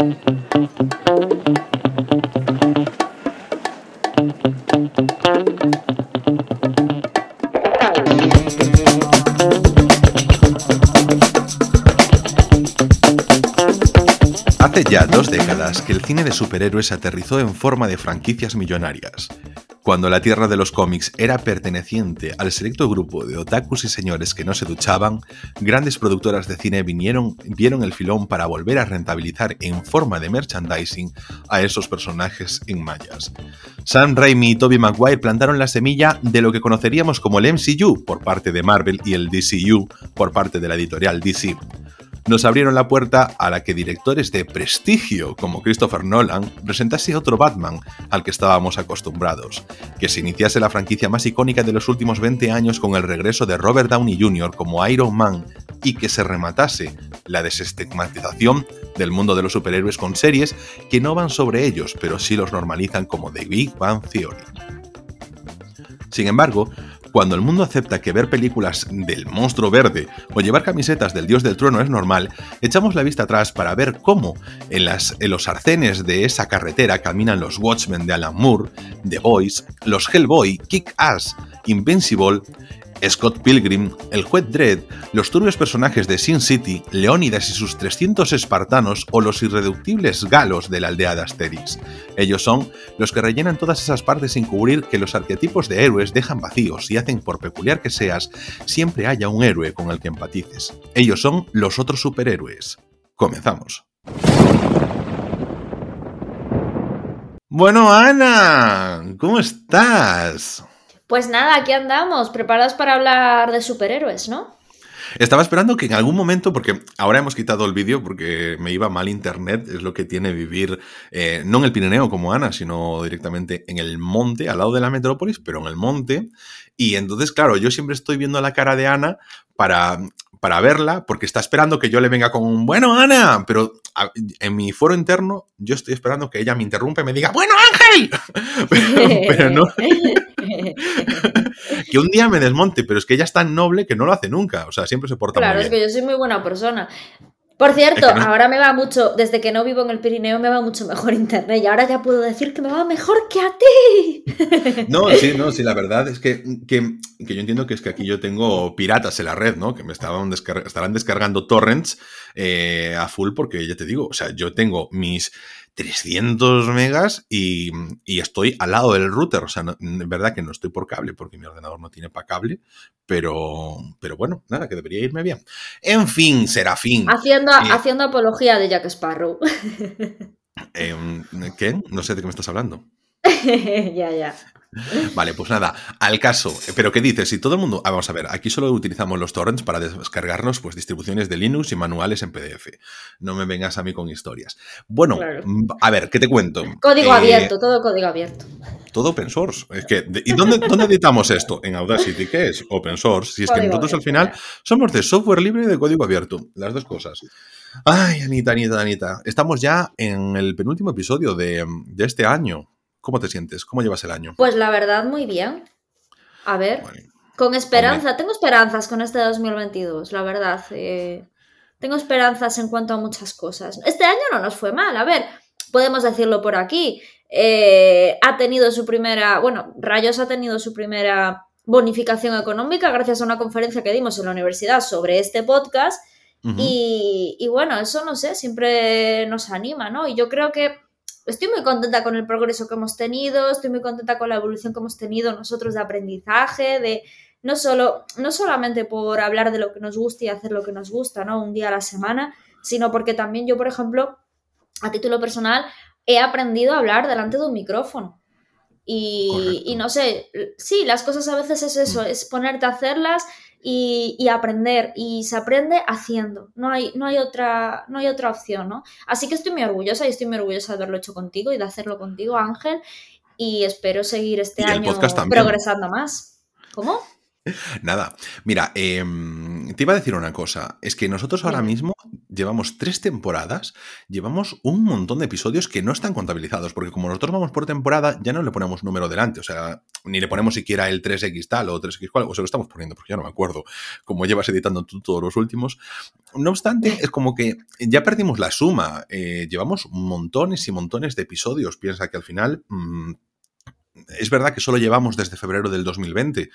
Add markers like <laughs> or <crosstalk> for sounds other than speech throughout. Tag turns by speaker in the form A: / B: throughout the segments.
A: Hace ya dos décadas que el cine de superhéroes aterrizó en forma de franquicias millonarias. Cuando la tierra de los cómics era perteneciente al selecto grupo de otakus y señores que no se duchaban, grandes productoras de cine vinieron, vieron el filón para volver a rentabilizar en forma de merchandising a esos personajes en mallas. Sam Raimi y Tobey Maguire plantaron la semilla de lo que conoceríamos como el MCU por parte de Marvel y el DCU por parte de la editorial DC nos abrieron la puerta a la que directores de prestigio como Christopher Nolan presentase otro Batman al que estábamos acostumbrados, que se iniciase la franquicia más icónica de los últimos 20 años con el regreso de Robert Downey Jr. como Iron Man y que se rematase la desestigmatización del mundo de los superhéroes con series que no van sobre ellos, pero sí los normalizan como The Big Bang Theory. Sin embargo, cuando el mundo acepta que ver películas del monstruo verde o llevar camisetas del dios del trueno es normal, echamos la vista atrás para ver cómo en, las, en los arcenes de esa carretera caminan los Watchmen de Alan Moore, The Boys, los Hellboy, Kick-Ass, Invincible, Scott Pilgrim, el juez Dredd, los turbios personajes de Sin City, Leónidas y sus 300 espartanos o los irreductibles galos de la aldea de Asterix. Ellos son los que rellenan todas esas partes sin cubrir que los arquetipos de héroes dejan vacíos y hacen, por peculiar que seas, siempre haya un héroe con el que empatices. Ellos son los otros superhéroes. Comenzamos. Bueno, Ana, ¿cómo estás?
B: Pues nada, aquí andamos, preparados para hablar de superhéroes, ¿no?
A: Estaba esperando que en algún momento, porque ahora hemos quitado el vídeo porque me iba mal internet, es lo que tiene vivir eh, no en el Pirineo como Ana, sino directamente en el monte, al lado de la metrópolis, pero en el monte. Y entonces, claro, yo siempre estoy viendo la cara de Ana para, para verla, porque está esperando que yo le venga con un bueno, Ana, pero en mi foro interno yo estoy esperando que ella me interrumpa y me diga, bueno, Ángel, <laughs> pero no. <laughs> que un día me desmonte, pero es que ella es tan noble que no lo hace nunca. O sea, siempre se porta
B: claro,
A: muy bien.
B: Claro, es que yo soy muy buena persona. Por cierto, ahora me va mucho, desde que no vivo en el Pirineo, me va mucho mejor <laughs> internet y ahora ya puedo decir que me va mejor que a ti. <laughs>
A: No, sí, no, sí, la verdad es que, que, que yo entiendo que es que aquí yo tengo piratas en la red, ¿no? Que me estaban estarán descargando torrents eh, a full porque ya te digo, o sea, yo tengo mis 300 megas y, estoy al lado del router. O sea, es verdad que no estoy por cable porque mi ordenador no tiene para cable, pero, pero bueno, nada, que debería irme bien. En fin, Serafín.
B: Haciendo, haciendo apología de Jack Sparrow.
A: Em, ¿Qué? No sé de qué me estás hablando. <laughs>
B: ya, ya. <laughs>
A: Vale, pues nada, al caso. Pero ¿qué dices? Si todo el mundo. Ah, vamos a ver, aquí solo utilizamos los torrents para descargarnos pues, distribuciones de Linux y manuales en PDF. No me vengas a mí con historias. Bueno, a ver, ¿qué te cuento?
B: Código eh, abierto, todo código abierto.
A: Todo open source. Es que, ¿Y dónde, dónde, editamos esto? En Audacity, ¿qué es? Open source. Si es que nosotros al final somos de software libre y de código abierto. Las dos cosas. Ay, Anita, Anita, Anita. Estamos ya en el penúltimo episodio de, de este año. ¿Cómo te sientes? ¿Cómo llevas el año?
B: Pues la verdad, muy bien. A ver, con esperanza. Tengo esperanzas con este 2022, la verdad. Eh, tengo esperanzas en cuanto a muchas cosas. Este año no nos fue mal, a ver, podemos decirlo por aquí. Eh, ha tenido su primera, bueno, Rayos ha tenido su primera bonificación económica gracias a una conferencia que dimos en la universidad sobre este podcast. y, y, bueno, eso no sé, siempre nos anima, ¿no? Y yo creo que estoy muy contenta con el progreso que hemos tenido, estoy muy contenta con la evolución que hemos tenido nosotros de aprendizaje, de no, solo, no solamente por hablar de lo que nos gusta y hacer lo que nos gusta, ¿no? Un día a la semana, sino porque también yo, por ejemplo, a título personal, he aprendido a hablar delante de un micrófono. Y, y, no sé, sí, las cosas a veces es eso, mm. es ponerte a hacerlas y, aprender. Y se aprende haciendo. No hay, no, hay otra, no hay otra opción, ¿no? Así que estoy muy orgullosa y estoy muy orgullosa de haberlo hecho contigo y de hacerlo contigo, Ángel. Y espero seguir este año progresando más. ¿Cómo? <laughs>
A: Nada, mira, em, te iba a decir una cosa. Es que nosotros ahora mismo llevamos tres temporadas, llevamos un montón de episodios que no están contabilizados, porque como nosotros vamos por temporada, ya no le ponemos número delante, o sea, ni le ponemos siquiera el 3X tal o 3X cual, o se lo estamos poniendo, porque ya no me acuerdo cómo llevas editando tú todos los últimos. No obstante, es como que ya perdimos la suma, eh, llevamos montones y montones de episodios, piensa que al final... Mm, es verdad que solo llevamos desde febrero del 2020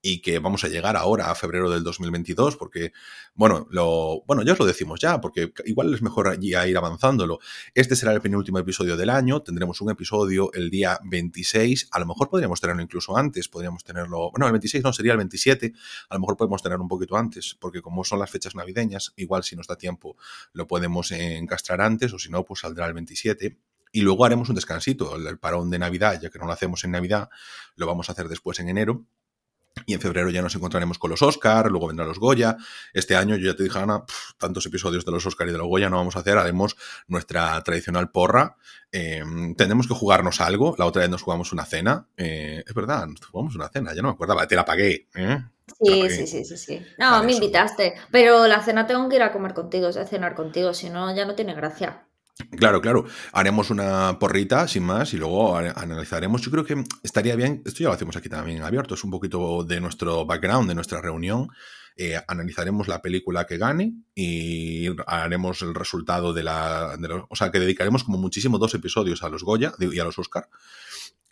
A: y que vamos a llegar ahora a febrero del 2022, porque, bueno, lo, bueno, ya os lo decimos ya, porque igual es mejor ya ir avanzándolo. Este será el penúltimo episodio del año, tendremos un episodio el día 26, a lo mejor podríamos tenerlo incluso antes, podríamos tenerlo, bueno, el 26 no, sería el 27, a lo mejor podemos tenerlo un poquito antes, porque como son las fechas navideñas, igual si nos da tiempo lo podemos encastrar antes, o si no, pues saldrá el 27. Y luego haremos un descansito, el parón de Navidad, ya que no lo hacemos en Navidad, lo vamos a hacer después en enero y en febrero ya nos encontraremos con los Oscar, luego vendrán los Goya. Este año, yo ya te dije, Ana, tantos episodios de los Oscar y de los Goya no vamos a hacer, haremos nuestra tradicional porra. Eh, tendremos que jugarnos algo. La otra vez nos jugamos una cena. Eh, es verdad, nos jugamos una cena, ya no me acuerdo, te la pagué. ¿eh?
B: Sí, sí, sí, sí, sí. No, me invitaste, pero la cena tengo que ir a comer contigo, o sea, a cenar contigo, si no, ya no tiene gracia.
A: Claro, claro. Haremos una porrita sin más y luego analizaremos. Yo creo que estaría bien, esto ya lo hacemos aquí también abierto, es un poquito de nuestro background, de nuestra reunión. Eh, analizaremos la película que gane y haremos el resultado de la, O sea, que dedicaremos como muchísimo dos episodios a los Goya y a los Oscar.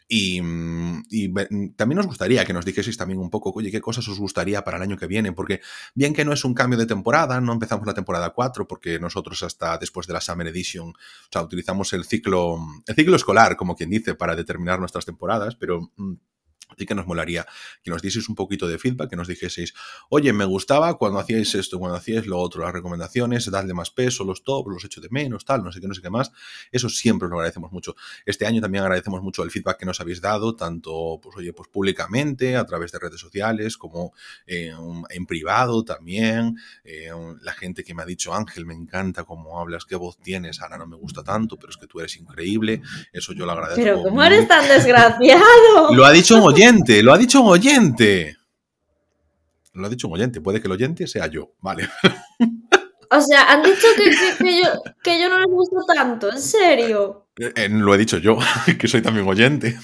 A: Y, mm, mm, también nos gustaría que nos dijeseis también un poco, oye, qué cosas os gustaría para el año que viene, porque bien que no es un cambio de temporada, no empezamos la temporada 4, porque nosotros hasta después de la Summer Edition, o sea, utilizamos el ciclo, el ciclo escolar, como quien dice, para determinar nuestras temporadas, pero mm, Así que nos molaría que nos dieseis un poquito de feedback, que nos dijeseis, oye, me gustaba cuando hacíais esto, cuando hacíais lo otro, las recomendaciones, darle más peso, los tops, los echo de menos, tal, no sé qué, no sé qué más. Eso siempre lo agradecemos mucho. Este año también agradecemos mucho el feedback que nos habéis dado, tanto, pues oye, pues públicamente, a través de redes sociales, como eh, en privado también. Eh, la gente que me ha dicho, Ángel, me encanta cómo hablas, qué voz tienes, ahora no me gusta tanto, pero es que tú eres increíble. Eso yo lo agradezco.
B: Pero ¿cómo eres tan desgraciado? <laughs>
A: Lo ha dicho <laughs> oyente, lo ha dicho un oyente. Lo ha dicho un oyente, puede que el oyente sea yo, vale.
B: O sea, han dicho que, <laughs> yo, no les gusto tanto, en serio.
A: Eh, eh, lo he dicho yo, <laughs> que soy también oyente.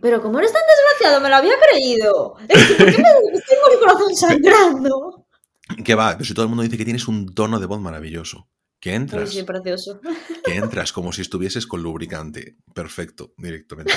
B: Pero como eres tan desgraciado, me lo había creído. ¿Por qué me tengo el corazón <laughs> sangrando?
A: Que va, pero si todo el mundo dice que tienes un tono de voz maravilloso. Que entras.
B: Sí, precioso.
A: Que entras como si estuvieses con lubricante. Perfecto, directamente.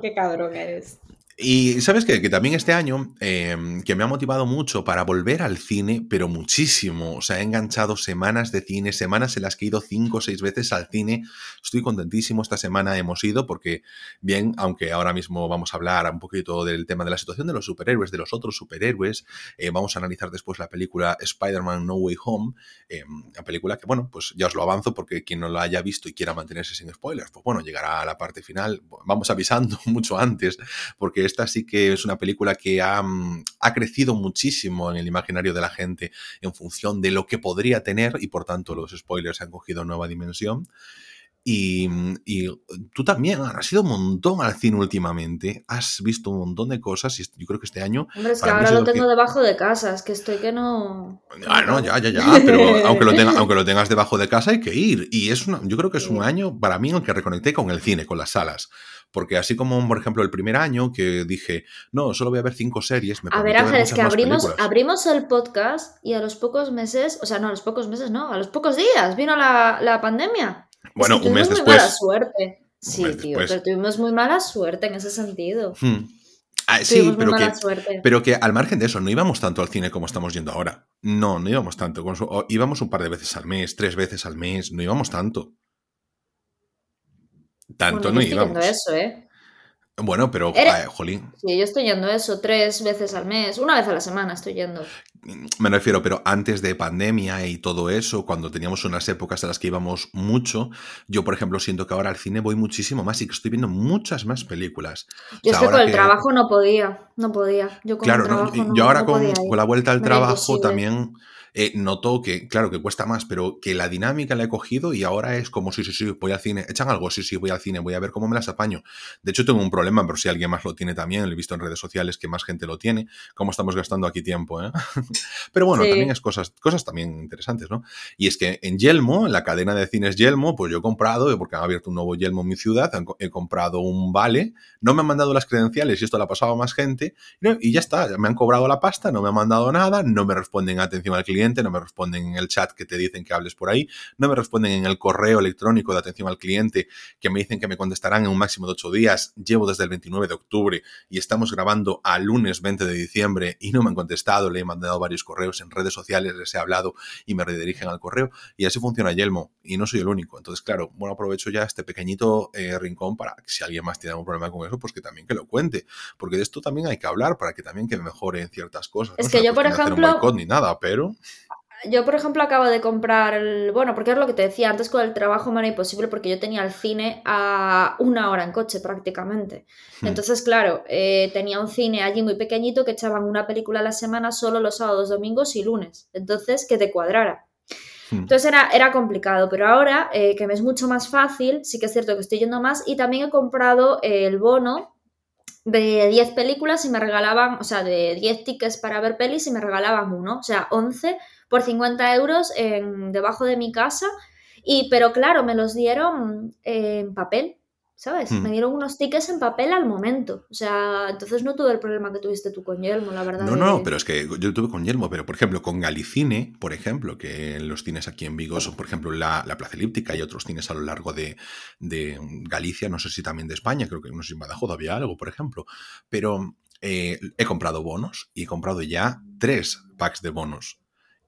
B: Qué cabrón eres.
A: Y sabes qué? que también este año, em, que me ha motivado mucho para volver al cine, pero muchísimo. O sea, he enganchado semanas de cine, semanas en las que he ido cinco o seis veces al cine. Estoy contentísimo. Esta semana hemos ido porque, bien, aunque ahora mismo vamos a hablar un poquito del tema de la situación de los superhéroes, de los otros superhéroes, eh, vamos a analizar después la película Spider-Man No Way Home, eh, la película que, bueno, pues ya os lo avanzo porque quien no la haya visto y quiera mantenerse sin spoilers, pues bueno, llegará a la parte final. Vamos avisando <laughs> mucho antes porque esta sí que es una película que mm, ha, crecido muchísimo en el imaginario de la gente en función de lo que podría tener y por tanto los spoilers han cogido nueva dimensión. Y, mm, tú también has ido un montón al cine últimamente, has visto un montón de cosas y yo creo que este año...
B: Hombre, es que ahora lo tengo debajo de casa, es que estoy que no...
A: Ah, no, ya, ya, ya, pero aunque lo, tenga, aunque lo tengas debajo de casa hay que ir. Y es una, yo creo que es un año para mí en el que reconecté con el cine, con las salas. Porque así como, por ejemplo, el primer año que dije, no, solo voy a ver cinco series.
B: Me a ver, Ángel, es que abrimos, abrimos el podcast y a los pocos meses, o sea, no, a los pocos meses, no, a los pocos días vino la, la pandemia.
A: Bueno, un mes después.
B: Muy mala suerte. Sí, tío, pero tuvimos muy mala suerte en ese sentido.
A: Hmm. Ah, sí, pero que, pero que al margen de eso, no íbamos tanto al cine como estamos yendo ahora. No, no íbamos tanto. Íbamos un par de veces al mes, tres veces al mes, no íbamos tanto. Tanto no íbamos.
B: eso, ¿eh?
A: Bueno, pero, jolín.
B: Sí, yo estoy yendo eso tres veces al mes, una vez a la semana estoy yendo.
A: Me refiero, pero antes de pandemia y todo eso, cuando teníamos unas épocas en las que íbamos mucho, yo, por ejemplo, siento que ahora al cine voy muchísimo más y que estoy viendo muchas más películas.
B: Yo es que con el trabajo no podía, no podía. Yo con
A: claro, yo ahora con, la vuelta al trabajo también eh, noto que, claro, que cuesta más, pero que la dinámica la he cogido y ahora es como, sí, sí, sí, voy al cine. ¿Echan algo? Sí, sí, voy al cine, voy a ver cómo me las apaño. De hecho, tengo un problema, pero si alguien más lo tiene también, lo he visto en redes sociales que más gente lo tiene, cómo estamos gastando aquí tiempo, ¿eh? <laughs> pero bueno, también es cosas, cosas también interesantes, ¿no? Y es que en Yelmo, en la cadena de cines Yelmo, pues yo he comprado, porque han abierto un nuevo Yelmo en mi ciudad, he comprado un vale, no me han mandado las credenciales y esto le ha pasado a más gente, y ya está, me han cobrado la pasta, no me han mandado nada, no me responden atención al cliente, no me responden en el chat que te dicen que hables por ahí, no me responden en el correo electrónico de atención al cliente que me dicen que me contestarán en un máximo de ocho días. Llevo desde el 29 de octubre y estamos grabando a lunes 20 de diciembre y no me han contestado. Le he mandado varios correos en redes sociales, les he hablado y me redirigen al correo. Y así funciona Yelmo y no soy el único. Entonces, claro, bueno, aprovecho ya este pequeñito eh, rincón para que si alguien más tiene algún problema con eso, pues que también que lo cuente. Porque de esto también hay que hablar para que también que mejoren ciertas cosas.
B: Es que yo, por ejemplo...
A: ni nada, pero
B: yo, por ejemplo, acabo de comprar el. Bueno, porque es lo que te decía antes con el trabajo me era imposible porque yo tenía el cine a una hora en coche prácticamente. Hmm. Entonces, claro, eh, tenía un cine allí muy pequeñito que echaban una película a la semana solo los sábados, domingos y lunes. Entonces, que te cuadrara. Hmm. Entonces era, era complicado, pero ahora eh, que me es mucho más fácil, sí que es cierto que estoy yendo más y también he comprado el bono de 10 películas y me regalaban, o sea, de 10 tickets para ver pelis y me regalaban uno, o sea, 11 por 50 euros en, debajo de mi casa. Y, pero claro, me los dieron en papel, ¿sabes? Hmm. Me dieron unos tickets en papel al momento. O sea, entonces no tuve el problema que tuviste tú con Yelmo, la verdad.
A: No, no, pero es que yo tuve con Yelmo, pero por ejemplo, con Galicine, por ejemplo, que los cines aquí en Vigo son, por ejemplo, la, la Plaza Elíptica y otros cines a lo largo de, de, Galicia, no sé si también de España, creo que no sé si en Badajoz había algo, por ejemplo. Pero eh, he comprado bonos y he comprado ya tres packs de bonos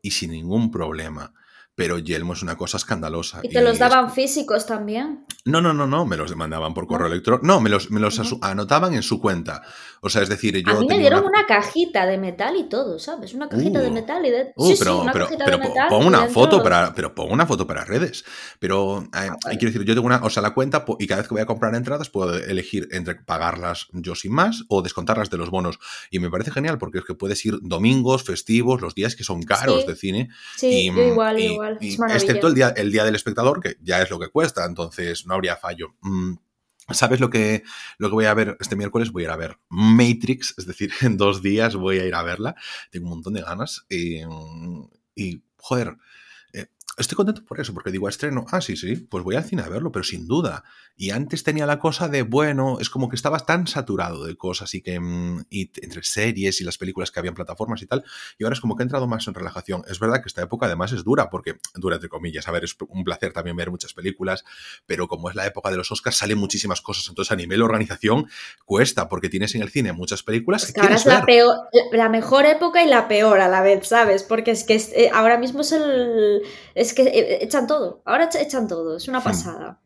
A: y sin ningún problema. Pero Yelmo es una cosa escandalosa.
B: ¿Y te los daban físicos también?
A: No, no, no, no, me los mandaban por correo electrónico. No, me los, me los anotaban en su cuenta. O sea, es decir, yo.
B: A mí me dieron una... cajita de metal y todo, ¿sabes? Una cajita de uh. metal y de. Uh, sí,
A: pero,
B: sí, una
A: pero,
B: cajita
A: pero
B: de metal.
A: Pon una foto para. Pero pon una foto para redes. Pero eh, ah, quiero decir, yo tengo una. O sea, la cuenta, y cada vez que voy a comprar entradas, puedo elegir entre pagarlas yo sin más o descontarlas de los bonos. Y me parece genial porque es que puedes ir domingos, festivos, los días que son caros de cine.
B: Sí, yo igual, igual.
A: Excepto el día, el día del espectador, que ya es lo que cuesta, entonces no habría fallo. Mm, ¿Sabes lo que, lo que voy a ver este miércoles? Voy a ir a ver Matrix, es decir, <laughs> en dos días voy a ir a verla. Tengo un montón de ganas. y, y joder, estoy contento por eso, porque digo, estreno, ah, sí, sí, pues voy al cine a verlo, pero sin duda. Y antes tenía la cosa de, bueno, es como que estabas tan saturado de cosas y que mm, y entre series y las películas que había en plataformas y tal, y ahora es como que he entrado más en relajación. Es verdad que esta época además es dura, porque dura entre comillas, a ver, es un placer también ver muchas películas, pero como es la época de los Oscars, salen muchísimas cosas, entonces a nivel organización cuesta, porque tienes en el cine muchas películas
B: que, ahora es la, peor, la mejor época y la peor a la vez, ¿sabes? Porque es que eh, ahora mismo es el es que eh, echan todo, ahora echan todo, es una hmm. pasada.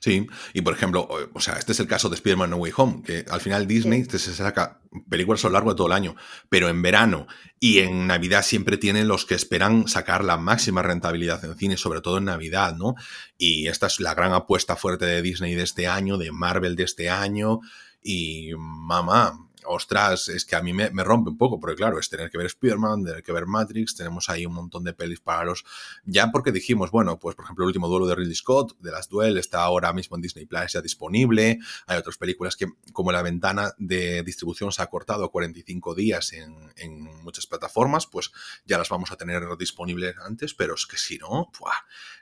A: Sí, y por ejemplo, o sea, este es el caso de Spider-Man No Way Home, que al final Disney se saca películas a lo largo de todo el año, pero en verano y en Navidad siempre tienen los que esperan sacar la máxima rentabilidad en cine, sobre todo en Navidad, ¿no? Y esta es la gran apuesta fuerte de Disney de este año, de Marvel de este año, y mamá, ostras, es que a mí me, rompe un poco, porque claro, es tener que ver Spider-Man, tener que ver Matrix, tenemos ahí un montón de pelis para los... Ya porque dijimos, bueno, pues por ejemplo el último duelo de Ridley Scott, de las Duel, está ahora mismo en Disney Plus ya disponible, hay otras películas que como la ventana de distribución se ha cortado a 45 días en, muchas plataformas, pues ya las vamos a tener disponibles antes, pero es que si no,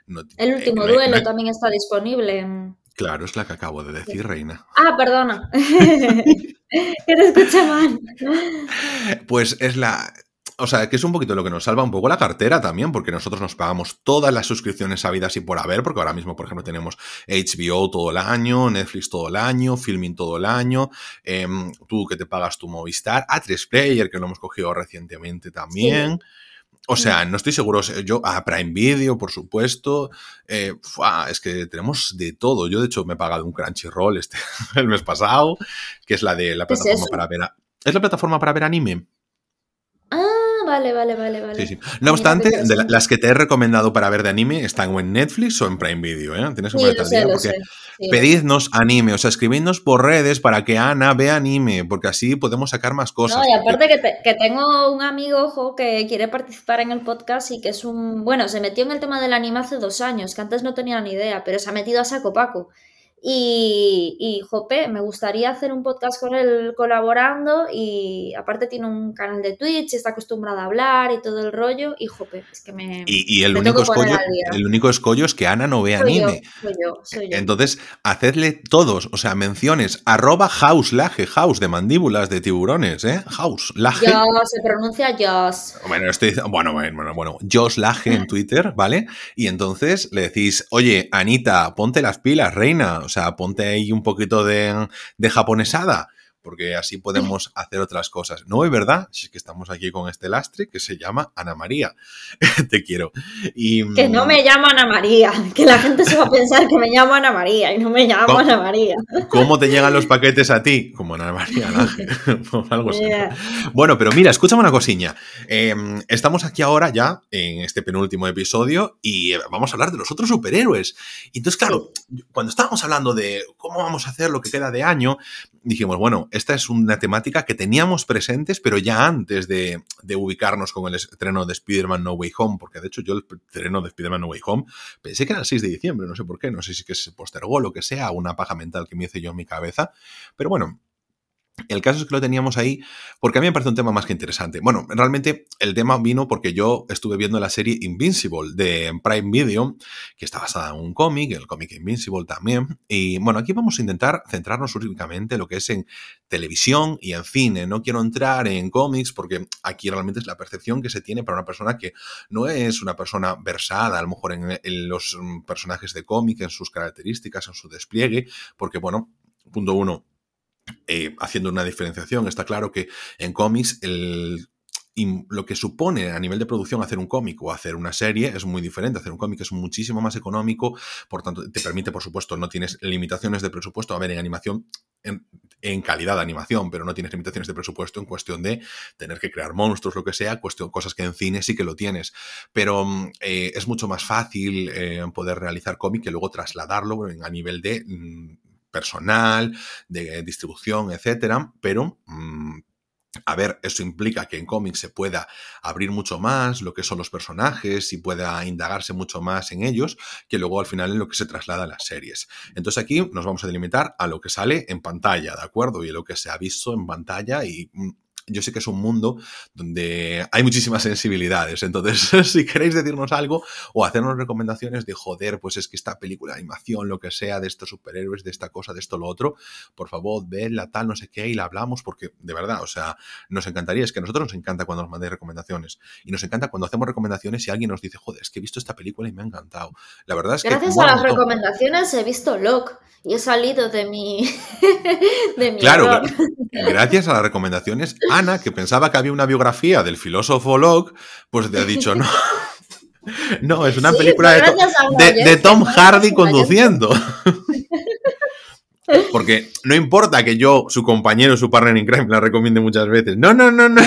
A: no
B: el último duelo también está disponible.
A: Claro, es la que acabo de decir, Reina.
B: Ah, perdona. <laughs> que te escucha mal.
A: Pues es la. O sea, que es un poquito lo que nos salva un poco la cartera también, porque nosotros nos pagamos todas las suscripciones habidas y por haber, porque ahora mismo, por ejemplo, tenemos HBO todo el año, Netflix todo el año, Filming todo el año, em, tú que te pagas tu Movistar, A3 Player, que lo hemos cogido recientemente también. O sea, no estoy seguro. Yo, a Prime Video, por supuesto. Eh, es que tenemos de todo. Yo, de hecho, me he pagado un Crunchyroll este, <laughs> el mes pasado, que es la de la plataforma para ver. ¿Es la plataforma para ver anime?
B: Vale, vale, vale, vale.
A: No obstante, las que te he recomendado para ver de anime están o en Netflix o en Prime Video, ¿eh? Tienes que sí, porque pedidnos anime, o sea, escribidnos por redes para que Ana vea anime, porque así podemos sacar más cosas.
B: No, y aparte que, tengo un amigo, ojo, que quiere participar en el podcast y que es un... Bueno, se metió en el tema del anime hace dos años, que antes no tenía ni idea, pero se ha metido a saco paco. Y, y, jope, me gustaría hacer un podcast con él colaborando y aparte tiene un canal de Twitch, está acostumbrado a hablar y todo el rollo y jope, es que me...
A: Y, el, único escollo, el único escollo es que Ana no ve anime.
B: soy yo, soy yo.
A: Entonces, hacedle todos, o sea, menciones, arroba house, laje, house, de mandíbulas, de tiburones, ¿eh? House, laje.
B: Ya, se pronuncia Joss.
A: Bueno, estoy, bueno, bueno, bueno, Joss Laje en Twitter, ¿vale? Y entonces le decís, oye, Anita, ponte las pilas, reina, sea, ponte ahí un poquito de, de japonesada porque así podemos <laughs> hacer otras cosas. No es verdad, si es que estamos aquí con este lastre que se llama Ana María. <laughs> Te quiero. Y,
B: que no me llamo Ana María, <laughs> que la gente se va a pensar que me llamo Ana María y no me llamo Ana María.
A: ¿Cómo te llegan los paquetes a ti? Como Ana María, algo así. Bueno, pero mira, escúchame una cosilla. Em, estamos aquí ahora ya en este penúltimo episodio y eh, vamos a hablar de los otros superhéroes. Y entonces, claro, cuando estábamos hablando de cómo vamos a hacer lo que queda de año, dijimos, bueno, esta es una temática que teníamos presentes, pero ya antes de, ubicarnos con el estreno de Spider-Man No Way Home, porque de hecho yo el estreno de Spider-Man No Way Home pensé que era el 6 de diciembre, no sé por qué, no sé si que se postergó, lo que sea, una paja mental que me hice yo en mi cabeza, pero bueno, el caso es que lo teníamos ahí porque a mí me parece un tema más que interesante. Bueno, realmente el tema vino porque yo estuve viendo la serie Invincible de Prime Video, que está basada en un cómic, el cómic Invincible también. Y bueno, aquí vamos a intentar centrarnos únicamente en lo que es en televisión y en cine. No quiero entrar en cómics porque aquí realmente es la percepción que se tiene para una persona que no es una persona versada, a lo mejor en, en los personajes de cómic, en sus características, en su despliegue, porque bueno, punto uno, eh, haciendo una diferenciación. Está claro que en cómics lo que supone a nivel de producción hacer un cómic o hacer una serie es muy diferente. Hacer un cómic es muchísimo más económico, por tanto, te permite, por supuesto, no tienes limitaciones de presupuesto. A ver, en animación, en, calidad de animación, pero no tienes limitaciones de presupuesto en cuestión de tener que crear monstruos, lo que sea, cuestión, cosas que en cine sí que lo tienes. Pero mm, eh, es mucho más fácil eh, poder realizar cómic que luego trasladarlo a nivel de mm, personal, de distribución, etcétera, pero mm, a ver, eso implica que en cómics se pueda abrir mucho más lo que son los personajes y pueda indagarse mucho más en ellos, que luego al final en lo que se traslada a las series. Entonces aquí nos vamos a delimitar a lo que sale en pantalla, ¿de acuerdo? Y a lo que se ha visto en pantalla y mm, yo sé que es un mundo donde hay muchísimas sensibilidades. Entonces, <laughs> si queréis decirnos algo o hacernos recomendaciones de joder, pues es que esta película, animación, lo que sea, de estos superhéroes, de esta cosa, de esto, lo otro, por favor, vedla, tal, no sé qué, y la hablamos, porque de verdad, o sea, nos encantaría. Es que a nosotros nos encanta cuando nos mandéis recomendaciones. Y nos encanta cuando hacemos recomendaciones y alguien nos dice, joder, es que he visto esta película y me ha encantado. La verdad es
B: que. Gracias a las recomendaciones he visto Locke y he salido de mi. <laughs> de mi
A: claro, gracias a las recomendaciones <laughs> Ana, que pensaba que había una biografía del filósofo Locke, pues te ha dicho, no, no, es una película de, Tom Hardy conduciendo. <laughs> Porque no importa que yo, su compañero, su partner in crime, la recomiende muchas veces. No, no, no, no.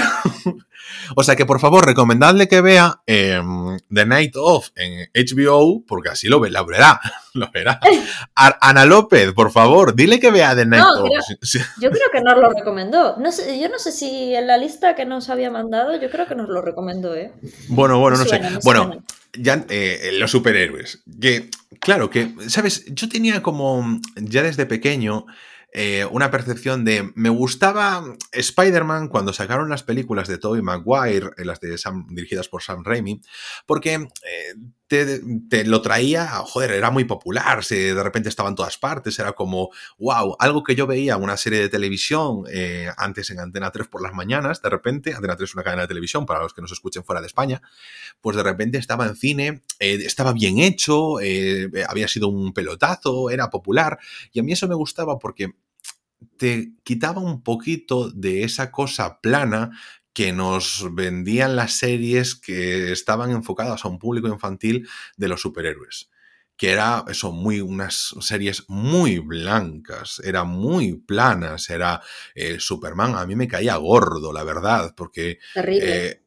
A: O sea que por favor, recomendadle que vea em, The Night Of en HBO, porque así lo, ve, lo verá. <laughs> Lo verá. Ana López, por favor, dile que vea The Night Of. <laughs>
B: yo creo que nos lo recomendó. No sé, yo no sé si en la lista que nos había mandado, yo creo que nos lo recomendó, ¿eh?
A: Bueno, bueno, no sé. Bueno, ya eh, los superhéroes. Que, claro, que, ¿sabes? Yo tenía como, ya desde pequeño, eh, una percepción de me gustaba Spider-Man cuando sacaron las películas de Tobey Maguire, eh, las de dirigidas por Sam Raimi, porque te, lo traía, joder, era muy popular, se, de repente estaba en todas partes, era como, wow, algo que yo veía, una serie de televisión antes en Antena 3 por las mañanas, de repente, Antena 3 es una cadena de televisión para los que nos escuchen fuera de España, pues de repente estaba en cine, estaba bien hecho, había sido un pelotazo, era popular, y a mí eso me gustaba porque te quitaba un poquito de esa cosa plana que nos vendían las series que estaban enfocadas a un público infantil de los superhéroes. Que era eso, muy, unas series muy blancas, eran muy planas, era eh, Superman, a mí me caía gordo, la verdad, porque
B: eh,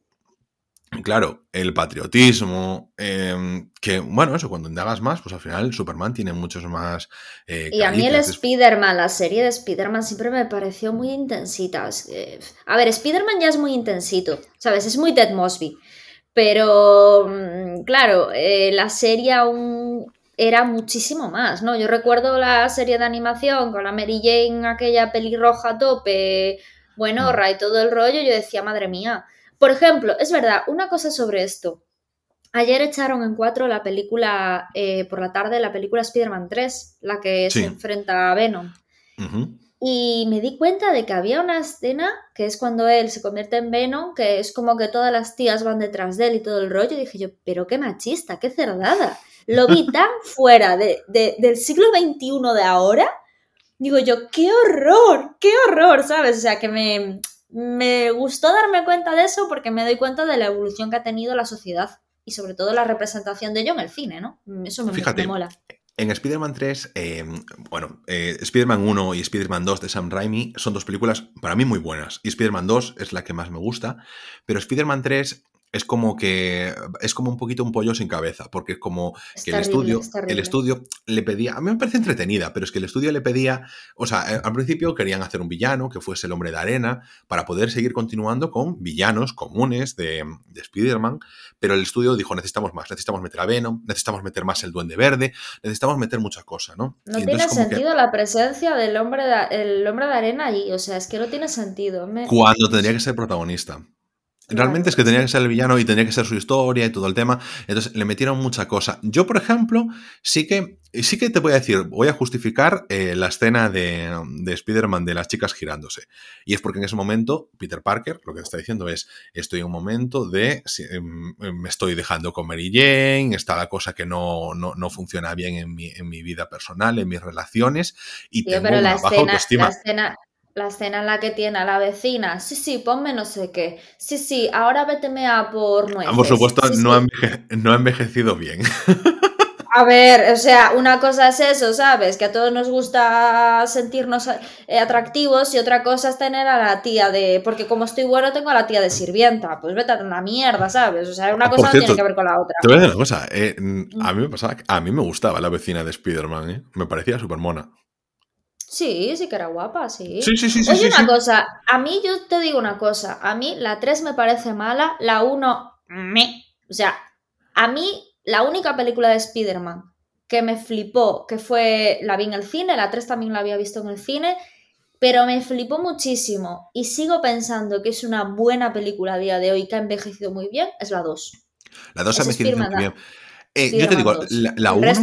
A: claro, el patriotismo, em, que bueno, eso, cuando indagas más, pues al final Superman tiene muchos más...
B: Eh, y a mí el Spider-Man, la serie de Spider-Man siempre me pareció muy intensita. a ver, Spider-Man ya es muy intensito, ¿sabes? Es muy Ted Mosby. Pero, mm, claro, eh, la serie aún era muchísimo más, ¿no? Yo recuerdo la serie de animación con la Mary Jane, aquella pelirroja tope, bueno, mm. y todo el rollo, yo decía, madre mía, por ejemplo, es verdad, una cosa sobre esto. Ayer echaron en cuatro la película, eh, por la tarde, la película Spider-Man 3, la que se enfrenta a Venom. Y me di cuenta de que había una escena que es cuando él se convierte en Venom, que es como que todas las tías van detrás de él y todo el rollo. Y dije yo, pero qué machista, qué cerdada. Lo vi <laughs> tan fuera de, del siglo XXI de ahora. Digo yo, qué horror, qué horror, ¿sabes? O sea, que me, me gustó darme cuenta de eso porque me doy cuenta de la evolución que ha tenido la sociedad y sobre todo la representación de ello en el cine, ¿no? Eso me,
A: Fíjate,
B: mola.
A: En Spider-Man 3, eh, bueno, eh, Spider-Man 1 y Spider-Man 2 de Sam Raimi son dos películas para mí muy buenas. Y Spider-Man 2 es la que más me gusta, pero Spider-Man 3 es como que es como un poquito un pollo sin cabeza, porque es como que el estudio, el estudio le pedía, a mí me parece entretenida, pero es que el estudio le pedía, o sea, eh, al principio querían hacer un villano que fuese el hombre de arena para poder seguir continuando con villanos comunes de, de Spider-Man, pero el estudio dijo, necesitamos más, necesitamos meter a Venom, necesitamos meter más el duende verde, necesitamos meter muchas cosas, ¿no?
B: No tiene sentido la presencia del hombre de, el hombre de arena allí, o sea, es que no tiene sentido.
A: Cuando tendría que ser protagonista. Realmente es que tenía que ser el villano y tenía que ser su historia y todo el tema. Entonces le metieron mucha cosa. Yo, por ejemplo, sí que, sí que te voy a decir, voy a justificar eh, la escena de, de Spider-Man de las chicas girándose. Y es porque en ese momento Peter Parker lo que está diciendo es, estoy en un momento de, em, me estoy dejando con Mary Jane, está la cosa que no, no, funciona bien en mi, en mi, vida personal, en mis relaciones. Y tengo una baja autoestima
B: la escena en la que tiene a la vecina, sí, sí, ponme no sé qué, sí, sí, ahora véteme a por nueces.
A: Por supuesto, no, Ha no ha envejecido bien. <laughs>
B: A ver, o sea, una cosa es eso, ¿sabes? Que a todos nos gusta sentirnos eh, atractivos y otra cosa es tener a la tía de... Porque como estoy bueno tengo a la tía de sirvienta. Pues vete a una mierda, ¿sabes? O sea, una cosa no tiene que ver con la otra.
A: Te voy a decir una cosa. Eh, a mí me pasaba... A mí me gustaba la vecina de Spider-Man, ¿eh? Me parecía súper mona.
B: Sí, sí que era guapa, sí.
A: Sí, sí, sí.
B: Oye, una cosa, a mí yo te digo una cosa, a mí la 3 me parece mala, la 1 me... O sea, a mí la única película de Spider-Man que me flipó, que fue, la vi en el cine, la 3 también la había visto en el cine, pero me flipó muchísimo y sigo pensando que es una buena película a día de hoy que ha envejecido muy bien, es la 2.
A: La 2 ha envejecido muy bien. Eh, yo te digo, la 1...